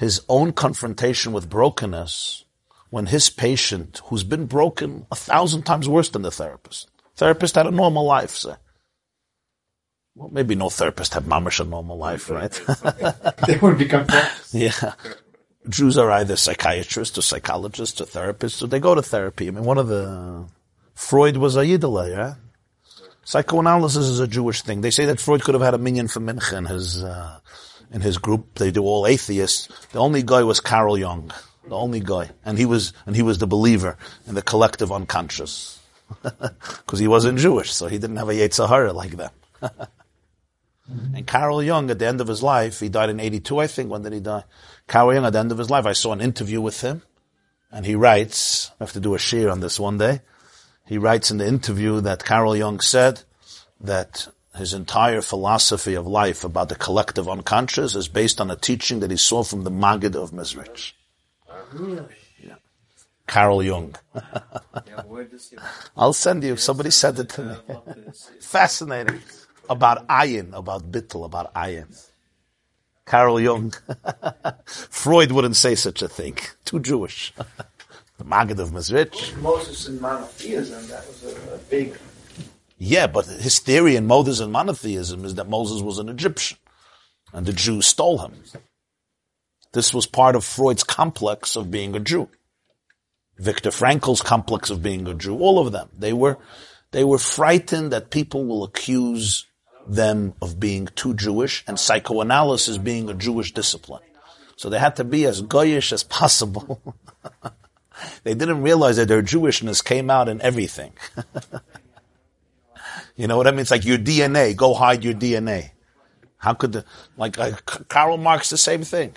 his own confrontation with brokenness when his patient who's been broken a thousand times worse than the therapist. Therapist had a normal life, say. Well, maybe no therapist had mamish a normal life, right? They would become therapists. Yeah. Jews are either psychiatrists or psychologists or therapists, or they go to therapy. I mean, one of the, Freud was a Yiddeleh, yeah? Psychoanalysis is a Jewish thing. They say that Freud could have had a minyan for Mincha in his, uh, in his group. They do all atheists. The only guy was Carl Jung. The only guy. And he was, and he was the believer in the collective unconscious. Cause he wasn't Jewish, so he didn't have a Yetzirah like them. And Carl Jung, at the end of his life, he died in 82, I think. When did he die? Carl Jung, at the end of his life, I saw an interview with him, and he writes, I have to do a share on this one day. He writes in the interview that Carl Jung said that his entire philosophy of life about the collective unconscious is based on a teaching that he saw from the Maggid of Mizrich. Yeah. Carl Jung. Yeah, where does he? I'll send you. Somebody said it to me. Fascinating. About ayin, about bittul, about ayin. Carl Jung. Freud wouldn't say such a thing. Too Jewish. the Maggid of Mizrich. Moses and monotheism, that was a, a big Yeah, but his theory in Moses and monotheism is that Moses was an Egyptian and the Jews stole him. This was part of Freud's complex of being a Jew. Viktor Frankl's complex of being a Jew, all of them. They were, they were frightened that people will accuse them of being too Jewish and psychoanalysis being a Jewish discipline. So they had to be as goyish as possible. they didn't realize that their Jewishness came out in everything. you know what I mean? It's like your DNA. Go hide your DNA. How could the, like, uh, like Karl Marx, the same thing.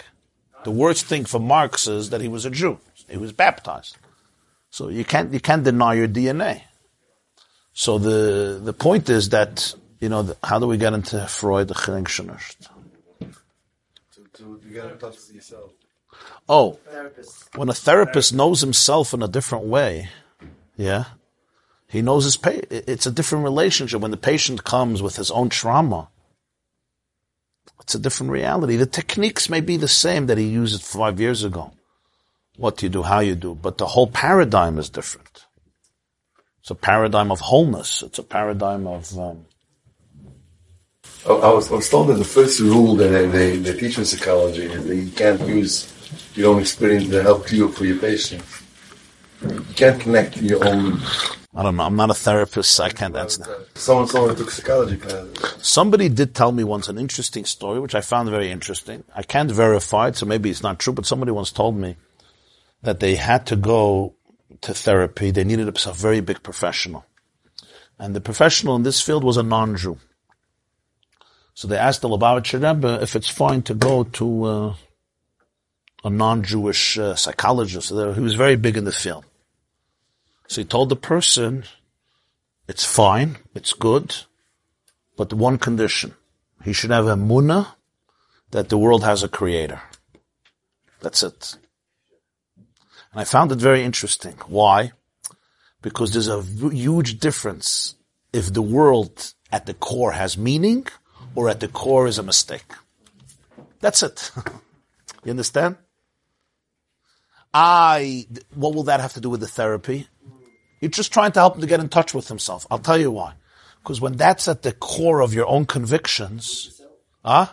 The worst thing for Marx is that he was a Jew. He was baptized. So you can't, you can't deny your DNA. So the, the point is that, you know, the, how do we get into Freud, the Gedenkschonest? You gotta touch yourself. Oh, therapist. when a therapist knows himself in a different way, yeah, he knows his pa- It's a different relationship. When the patient comes with his own trauma, it's a different reality. The techniques may be the same that he used five years ago. What you do, how you do, but the whole paradigm is different. It's a paradigm of wholeness. It's a paradigm of. Um, I was, I was told that the first rule that they, they, they teach in psychology is that you can't use your own experience to help cure for your patient. You can't connect your own. I don't know. I'm not a therapist. So I can't answer that. Someone, someone took psychology class. Somebody did tell me once an interesting story, which I found very interesting. I can't verify it, so maybe it's not true, but somebody once told me that they had to go to therapy. They needed a, a very big professional. And the professional in this field was a non-Jew. So they asked the Lubavitcher Rebbe if it's fine to go to uh, a non-Jewish uh, psychologist. So he was very big in the field. So he told the person, it's fine, it's good, but one condition. He should have a munah that the world has a creator. That's it. And I found it very interesting. Why? Because there's a huge difference if the world at the core has meaning or at the core is a mistake. That's it. you understand? I, what will that have to do with the therapy? You're just trying to help him to get in touch with himself. I'll tell you why. Because when that's at the core of your own convictions, huh?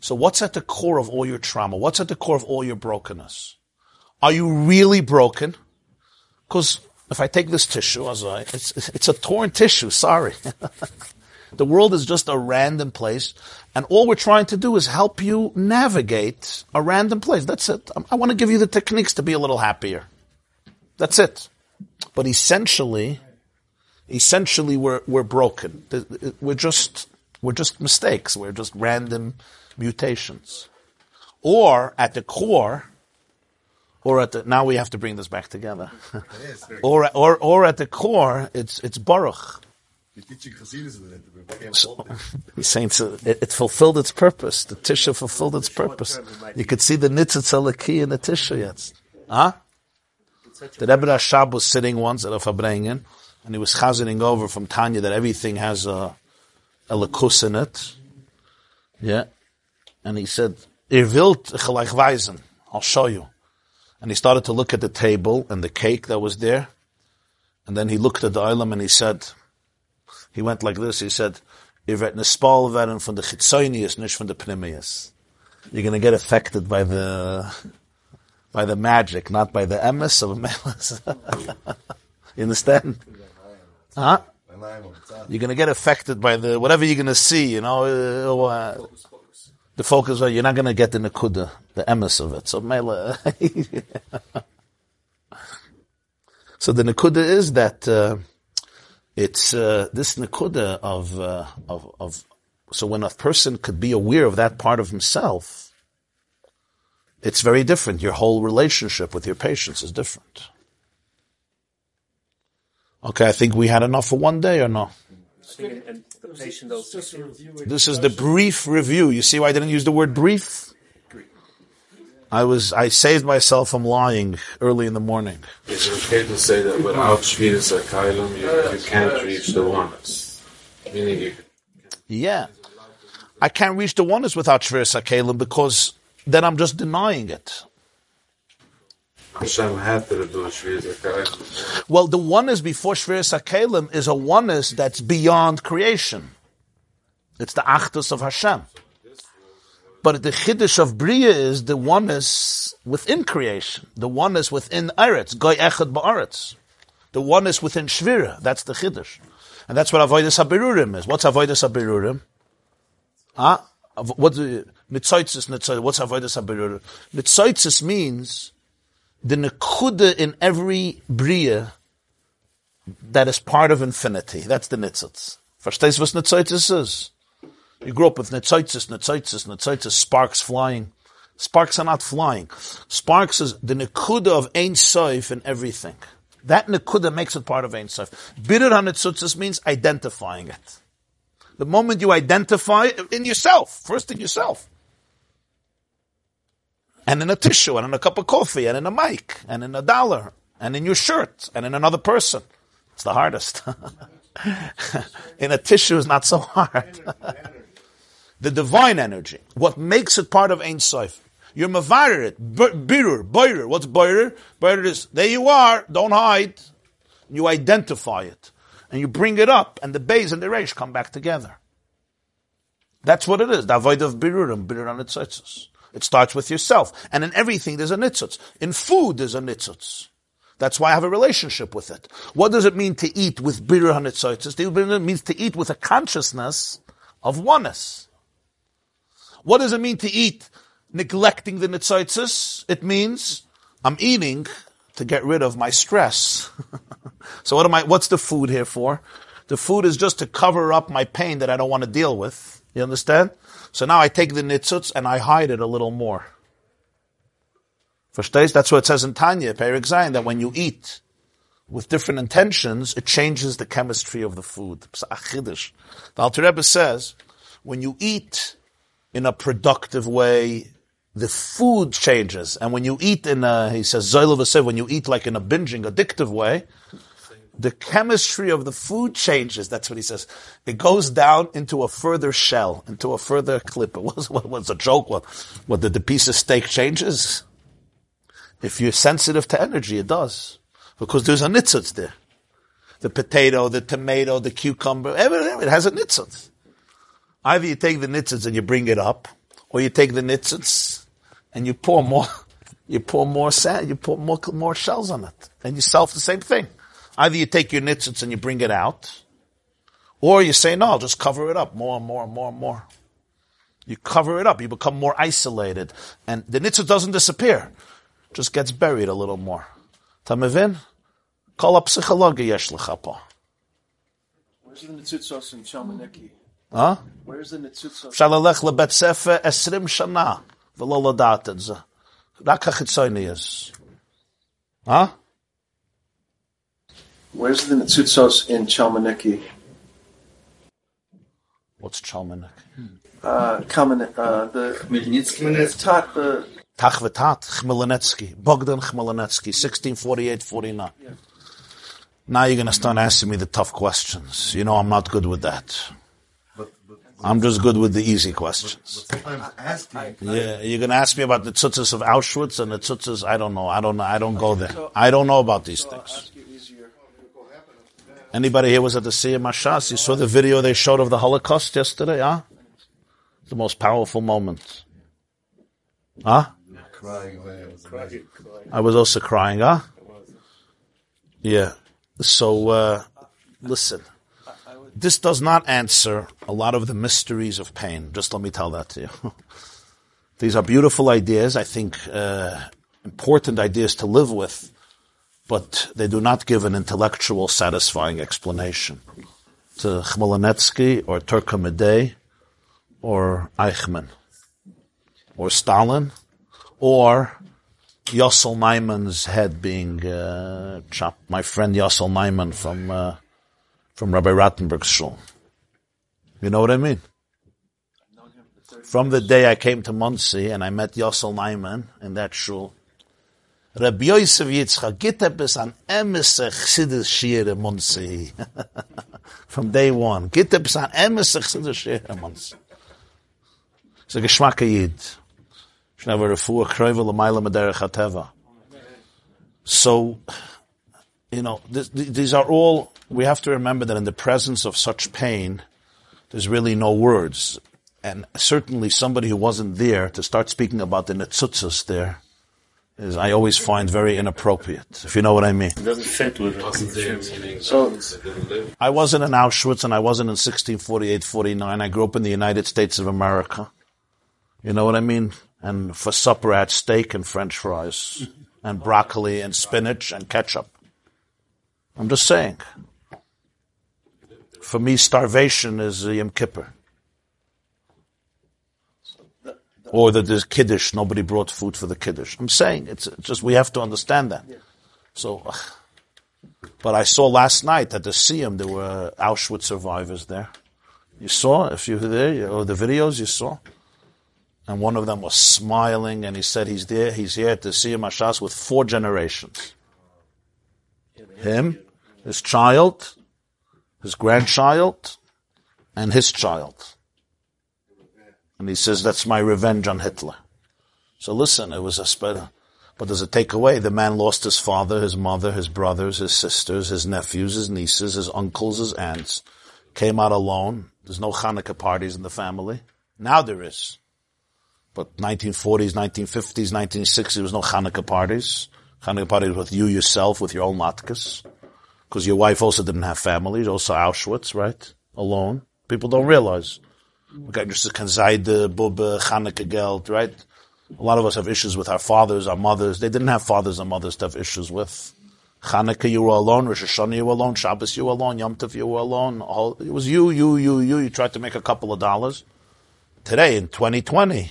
So what's at the core of all your trauma? What's at the core of all your brokenness? Are you really broken? Because if I take this tissue, as I, it's, it's a torn tissue, sorry. the world is just a random place, and all we're trying to do is help you navigate a random place. That's it. I want to give you the techniques to be a little happier. That's it. But essentially, essentially we're, we're broken. We're just, we're just mistakes. We're just random mutations. Or at the core, or at the, now we have to bring this back together. or, or, or at the core, it's, it's Baruch. So, he's saying so it, it, fulfilled its purpose. The tissue fulfilled its purpose. You could see the nitzitz key in the tissue yet. Huh? The Rebbe Rashab was sitting once at a Farbrengen, and he was chazening over from Tanya that everything has a, a lakus in it. Yeah. And he said, Ihr wilt gleich weisen. I'll show you. And he started to look at the table and the cake that was there. And then he looked at the island and he said, he went like this, he said, Ihr werdet nespal werden von der Chitzonius, nicht von der Pnimius. You're going to get affected by the, by the magic, not by the emes of melis. you understand? Huh? You're going to get affected by the, whatever you're going to see, you know, uh, the focus, you're not going to get the nakuda, the emes of it. So, mela. so the nakuda is that, uh, it's uh, this nakuda of, uh, of of so when a person could be aware of that part of himself, it's very different. Your whole relationship with your patients is different. Okay, I think we had enough for one day or no? This is the brief review. You see why I didn't use the word brief? I was I saved myself from lying early in the morning. Is it okay to say that without Shviras HaKelim you, you can't reach the oneness? Meaning you Yeah. I can't reach the oneness without Shviras HaKelim because then I'm just denying it. Hashem had to do Shviras HaKelim. Well, the oneness before Shviras HaKelim is a oneness that's beyond creation. It's the Achdus of Hashem. But the chiddush of Bria is the oneness within creation, the oneness within Eretz, Goy Echad Ba'aretz. The oneness within Shvira, that's the chiddush. And that's what Avodas HaBirurim is. What's Avodas HaBirurim? Huh? What, Nitzoitzis, Nitzoitzis, what's Avodas HaBirurim? Nitzoitzis means the nekuda in every Bria that is part of infinity. That's the nitzitz. Verstehst was nitzitz is? You grew up with nitzitz, nitzitz, nitzitz, sparks flying. Sparks are not flying. Sparks is the nekuda of Ein Soif in everything. That nekuda makes it part of Ein Soif. Bidur HaNitzutzis means identifying it. The moment you identify in yourself, first in yourself. And in a tissue, and in a cup of coffee, and in a mic, and in a dollar, and in your shirt, and in another person. It's the hardest. in a tissue is not so hard. the divine energy. What makes it part of Ein Sof. You're mavarir it. Birur, boirer. What's boirer? Boirer is, there you are, don't hide. You identify it. And you bring it up, and the base and the reish come back together. That's what it is. The avoid of birurim, birur on itzitzis. It starts with yourself. And in everything there's a nitzutz. In food there's a nitzutz. That's why I have a relationship with it. What does it mean to eat with bitter hanitzoitzes? It means to eat with a consciousness of oneness. What does it mean to eat neglecting the nitzoitzes? It means I'm eating to get rid of my stress. so what am I, what's the food here for? The food is just to cover up my pain that I don't want to deal with. You understand? So now I take the nitzutz and I hide it a little more. Verstehst? That's what it says in Tanya, Perek Zayin, that when you eat with different intentions, it changes the chemistry of the food. The Alter Rebbe says, when you eat in a productive way, the food changes. And when you eat in a, he says, said, when you eat like in a binging, addictive way, the chemistry of the food changes. That's what he says. It goes down into a further shell, into a further clip. It was, what was a joke? What, what did the piece of steak changes? If you're sensitive to energy, it does. Because there's a nitzutz there. The potato, the tomato, the cucumber, everything, it has a nitzutz. Either you take the nitzutz and you bring it up, or you take the nitzutz and you pour more, you pour more sand, you pour more, more shells on it. And you self the same thing. Either you take your nitzutz and you bring it out, or you say, no, I'll just cover it up more and more and more and more. You cover it up, you become more isolated, and the nitzutz doesn't disappear just gets buried a little more. Tamevin? Kol psychology yesh lecha. Where's the nitzutzos in Chalmaneki? Huh? Where's the nitzutzos? Shalelech lebet sefer esrim shana v'lo ladat et ze. Is. Huh? Where's the nitzutzos in Chalmaneki? What's Chalmanek? Uh, Kamen, uh, the Khmelnytsky. Tat, the Tachvetat Khmelnytsky, Bogdan Khmelnytsky, 1648-49. Now you're going to start asking me the tough questions. You know I'm not good with that. I'm just good with the easy questions. Yeah, you're going to ask me about the tzutzes of Auschwitz and the tzutzes. I don't know. I don't know. I don't go there. I don't know about these things. Anybody here was at the Siyum HaShas? You saw the video they showed of the Holocaust yesterday, huh? The most powerful moment. Huh? I was also crying, huh? Yeah. So, uh, listen. This does not answer a lot of the mysteries of pain. Just let me tell that to you. These are beautiful ideas, I think, uh, important ideas to live with, but they do not give an intellectual satisfying explanation to Khmelnytsky or Turkmenidze or Eichmann or Stalin or Yossel Naiman's head being uh, chopped. My friend Yossel Naiman from uh, from Rabbi Rottenberg's shul. You know what I mean? From the day I came to Monsey and I met Yossel Naiman in that shul, Rabbi Yosef Yitzchak, git bis an emese chsidis shir Monsey. From day one. Git bis an emese chsidis shir Monsey. It's a geschmack yid. So, you know, this, these are all, we have to remember that in the presence of such pain, there's really no words. and certainly somebody who wasn't there to start speaking about the netzutzas there is, I always find very inappropriate, if you know what I mean. It doesn't fit with it. So- that didn't live? I wasn't in Auschwitz and I wasn't in 1648, 49. I grew up in the United States of America. You know what I mean? And for supper I had steak and french fries and broccoli and spinach and ketchup. I'm just saying. For me, starvation is Yom Kippur. Or that there's Kiddush, nobody brought food for the Kiddush. I'm saying, it's just, we have to understand that. So, ugh. But I saw last night at the Siyum there were Auschwitz survivors there. You saw, if you were there, or the videos you saw. And one of them was smiling and he said he's there, he's here at the Siyum HaShas with four generations. Him, his child, his grandchild, and his child. And he says, that's my revenge on Hitler. So listen, it was a spread. But does it take away? The man lost his father, his mother, his brothers, his sisters, his nephews, his nieces, his uncles, his aunts. Came out alone. There's no Hanukkah parties in the family. Now there is. But 1940s, 1950s, 1960s, there was no Hanukkah parties. Hanukkah parties with you yourself, with your own latkes. Because your wife also didn't have family, also Auschwitz, right? Alone. People don't realize. Got just kan Zaide, Bubbe, Hanukkah geld, right? A lot of us have issues with our fathers, our mothers. They didn't have fathers and mothers to have issues with. Hanukkah, you were alone. Rosh Hashanah, you were alone. Shabbos, you were alone. Yom Tov, you were alone. All, it was you, you, you, you. You tried to make a couple of dollars. Today, in 2020,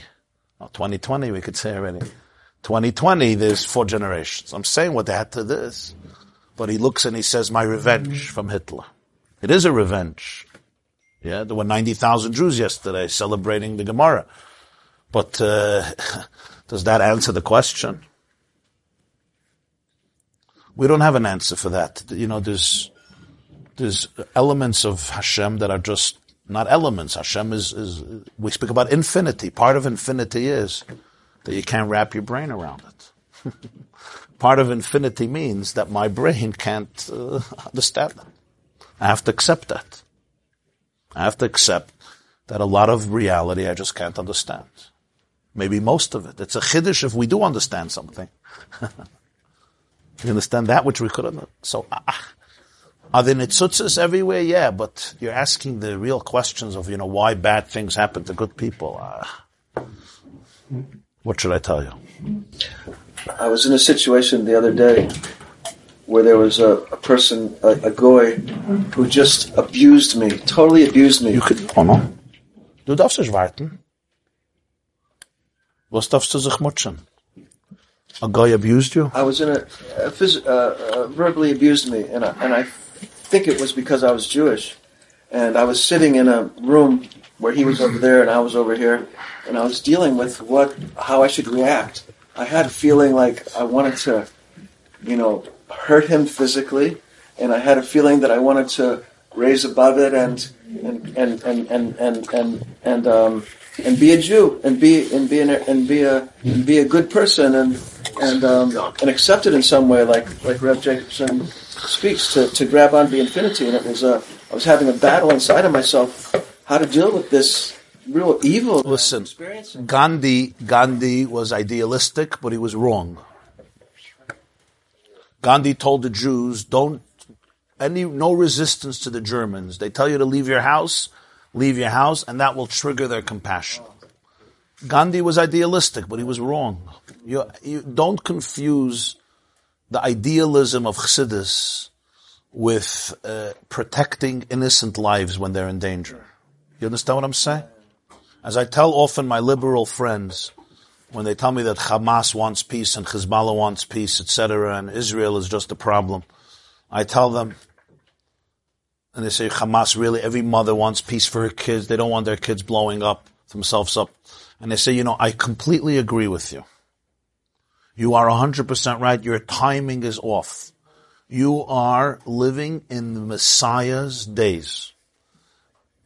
oh, 2020, we could say already. 2020, there's four generations. I'm saying what they had to this. But he looks and he says, my revenge from Hitler. It is a revenge. Yeah, there were 90,000 Jews yesterday celebrating the Gemara. But uh, does that answer the question? We don't have an answer for that. You know, there's there's elements of Hashem that are just not elements. Hashem is, is we speak about infinity. Part of infinity is that you can't wrap your brain around it. Part of infinity means that my brain can't uh, understand that. I have to accept that. I have to accept that a lot of reality I just can't understand. Maybe most of it. It's a chiddush if we do understand something. we understand that which we couldn't. So, ah, are there nitzutzas everywhere? Yeah, but you're asking the real questions of, you know, why bad things happen to good people. Ah. what should I tell you? I was in a situation the other day where there was a, a person, a, a goy, who just abused me, totally abused me. You could, oh no. Du darfst nicht warten. Was darfst du sich mutschen? A guy abused you? I was in a, a phys- uh, uh, verbally abused me, and I, and I think it was because I was Jewish, and I was sitting in a room where he was over there and I was over here, and I was dealing with what how I should react. I had a feeling like I wanted to, you know, hurt him physically, and I had a feeling that I wanted to raise above it and and and and and and and, and um and be a Jew and be and be an, and be a and be a good person and and um, and accept it in some way like like Rev Jacobson speaks to, to grab onto the infinity and it was uh, I was having a battle inside of myself how to deal with this real evil Listen. Gandhi, Gandhi was idealistic, but he was wrong. Gandhi told the Jews, don't, any, no resistance to the Germans. They tell you to leave your house, leave your house, and that will trigger their compassion. Gandhi was idealistic, but he was wrong. You, you don't confuse the idealism of Chassidus with uh, protecting innocent lives when they're in danger. You understand what I'm saying? As I tell often my liberal friends, when they tell me that Hamas wants peace and Hezbollah wants peace, etc., and Israel is just a problem, I tell them, and they say Hamas really, every mother wants peace for her kids. They don't want their kids blowing up themselves up. And they say, you know, I completely agree with you. You are 100% right. Your timing is off. You are living in the Messiah's days.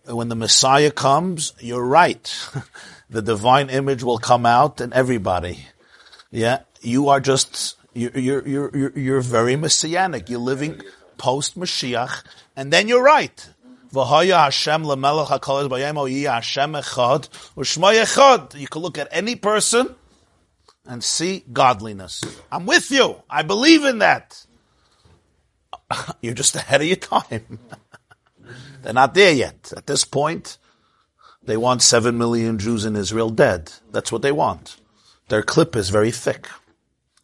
When the Messiah comes, you're right. the divine image will come out and everybody. Yeah. You are just, you're, you're, you're, you're, very messianic. You're living post Mashiach and then you're right. You can look at any person and see godliness. I'm with you. I believe in that. You're just ahead of your time. They're not there yet. At this point, they want seven million Jews in Israel dead. That's what they want. Their clip is very thick.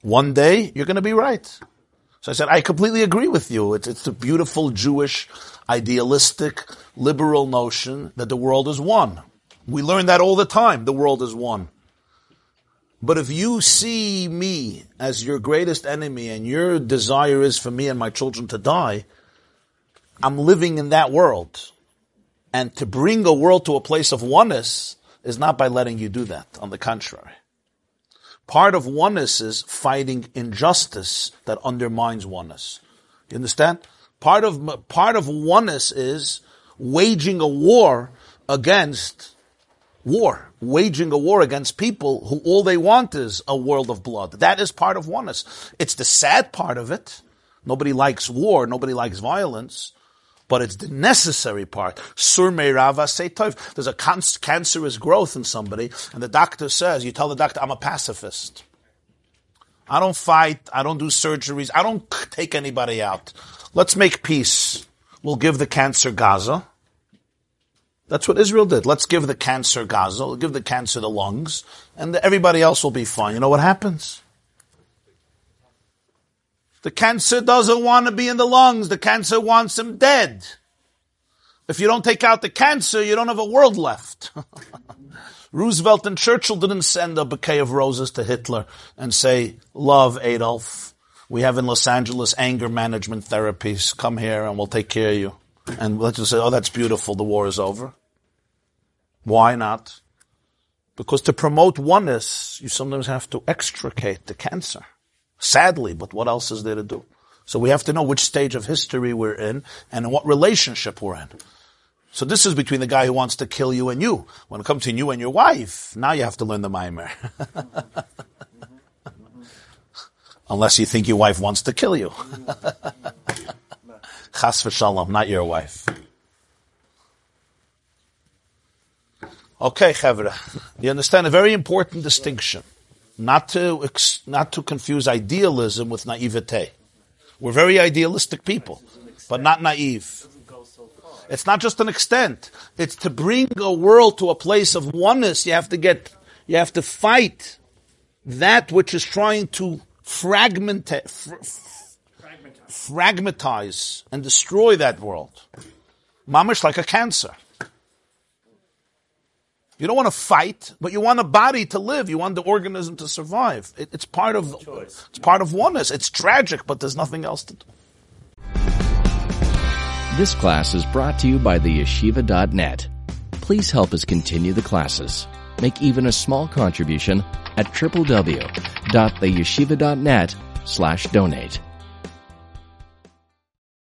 One day, you're going to be right. So I said, I completely agree with you. It's, it's a beautiful Jewish, idealistic, liberal notion that the world is one. We learn that all the time. The world is one. But if you see me as your greatest enemy and your desire is for me and my children to die, I'm living in that world. And to bring a world to a place of oneness is not by letting you do that. On the contrary. Part of oneness is fighting injustice that undermines oneness. You understand? Part of, part of oneness is waging a war against war, waging a war against people who all they want is a world of blood. That is part of oneness. It's the sad part of it. Nobody likes war. Nobody likes violence but it's the necessary part. Sur meirava seitov. There's a cancerous growth in somebody, and the doctor says, you tell the doctor, I'm a pacifist. I don't fight. I don't do surgeries. I don't take anybody out. Let's make peace. We'll give the cancer Gaza. That's what Israel did. Let's give the cancer Gaza. We'll give the cancer the lungs, and everybody else will be fine. You know what happens? The cancer doesn't want to be in the lungs. The cancer wants him dead. If you don't take out the cancer, you don't have a world left. Roosevelt and Churchill didn't send a bouquet of roses to Hitler and say, love Adolf. We have in Los Angeles anger management therapies. Come here and we'll take care of you. And let's just say, oh, that's beautiful. The war is over. Why not? Because to promote oneness, you sometimes have to extricate the cancer. Sadly, but what else is there to do? So we have to know which stage of history we're in and what relationship we're in. So this is between the guy who wants to kill you and you. When it comes to you and your wife, now you have to learn the mimer. Unless you think your wife wants to kill you. Chas v'shalom, not your wife. Okay, Chevra. You understand a very important distinction not to not to confuse idealism with naivete. We're very idealistic people, but not naive. It's not just an extent. It's to bring a world to a place of oneness. You have to get, you have to fight that which is trying to fragment, fragmentize and destroy that world. Mamish like a cancer. You don't want to fight, but you want a body to live. You want the organism to survive. It, it's part of it's part of oneness. It's tragic, but there's nothing else to do. This class is brought to you by the yeshiva.net. Please help us continue the classes. Make even a small contribution at www.theyeshiva.net slash donate.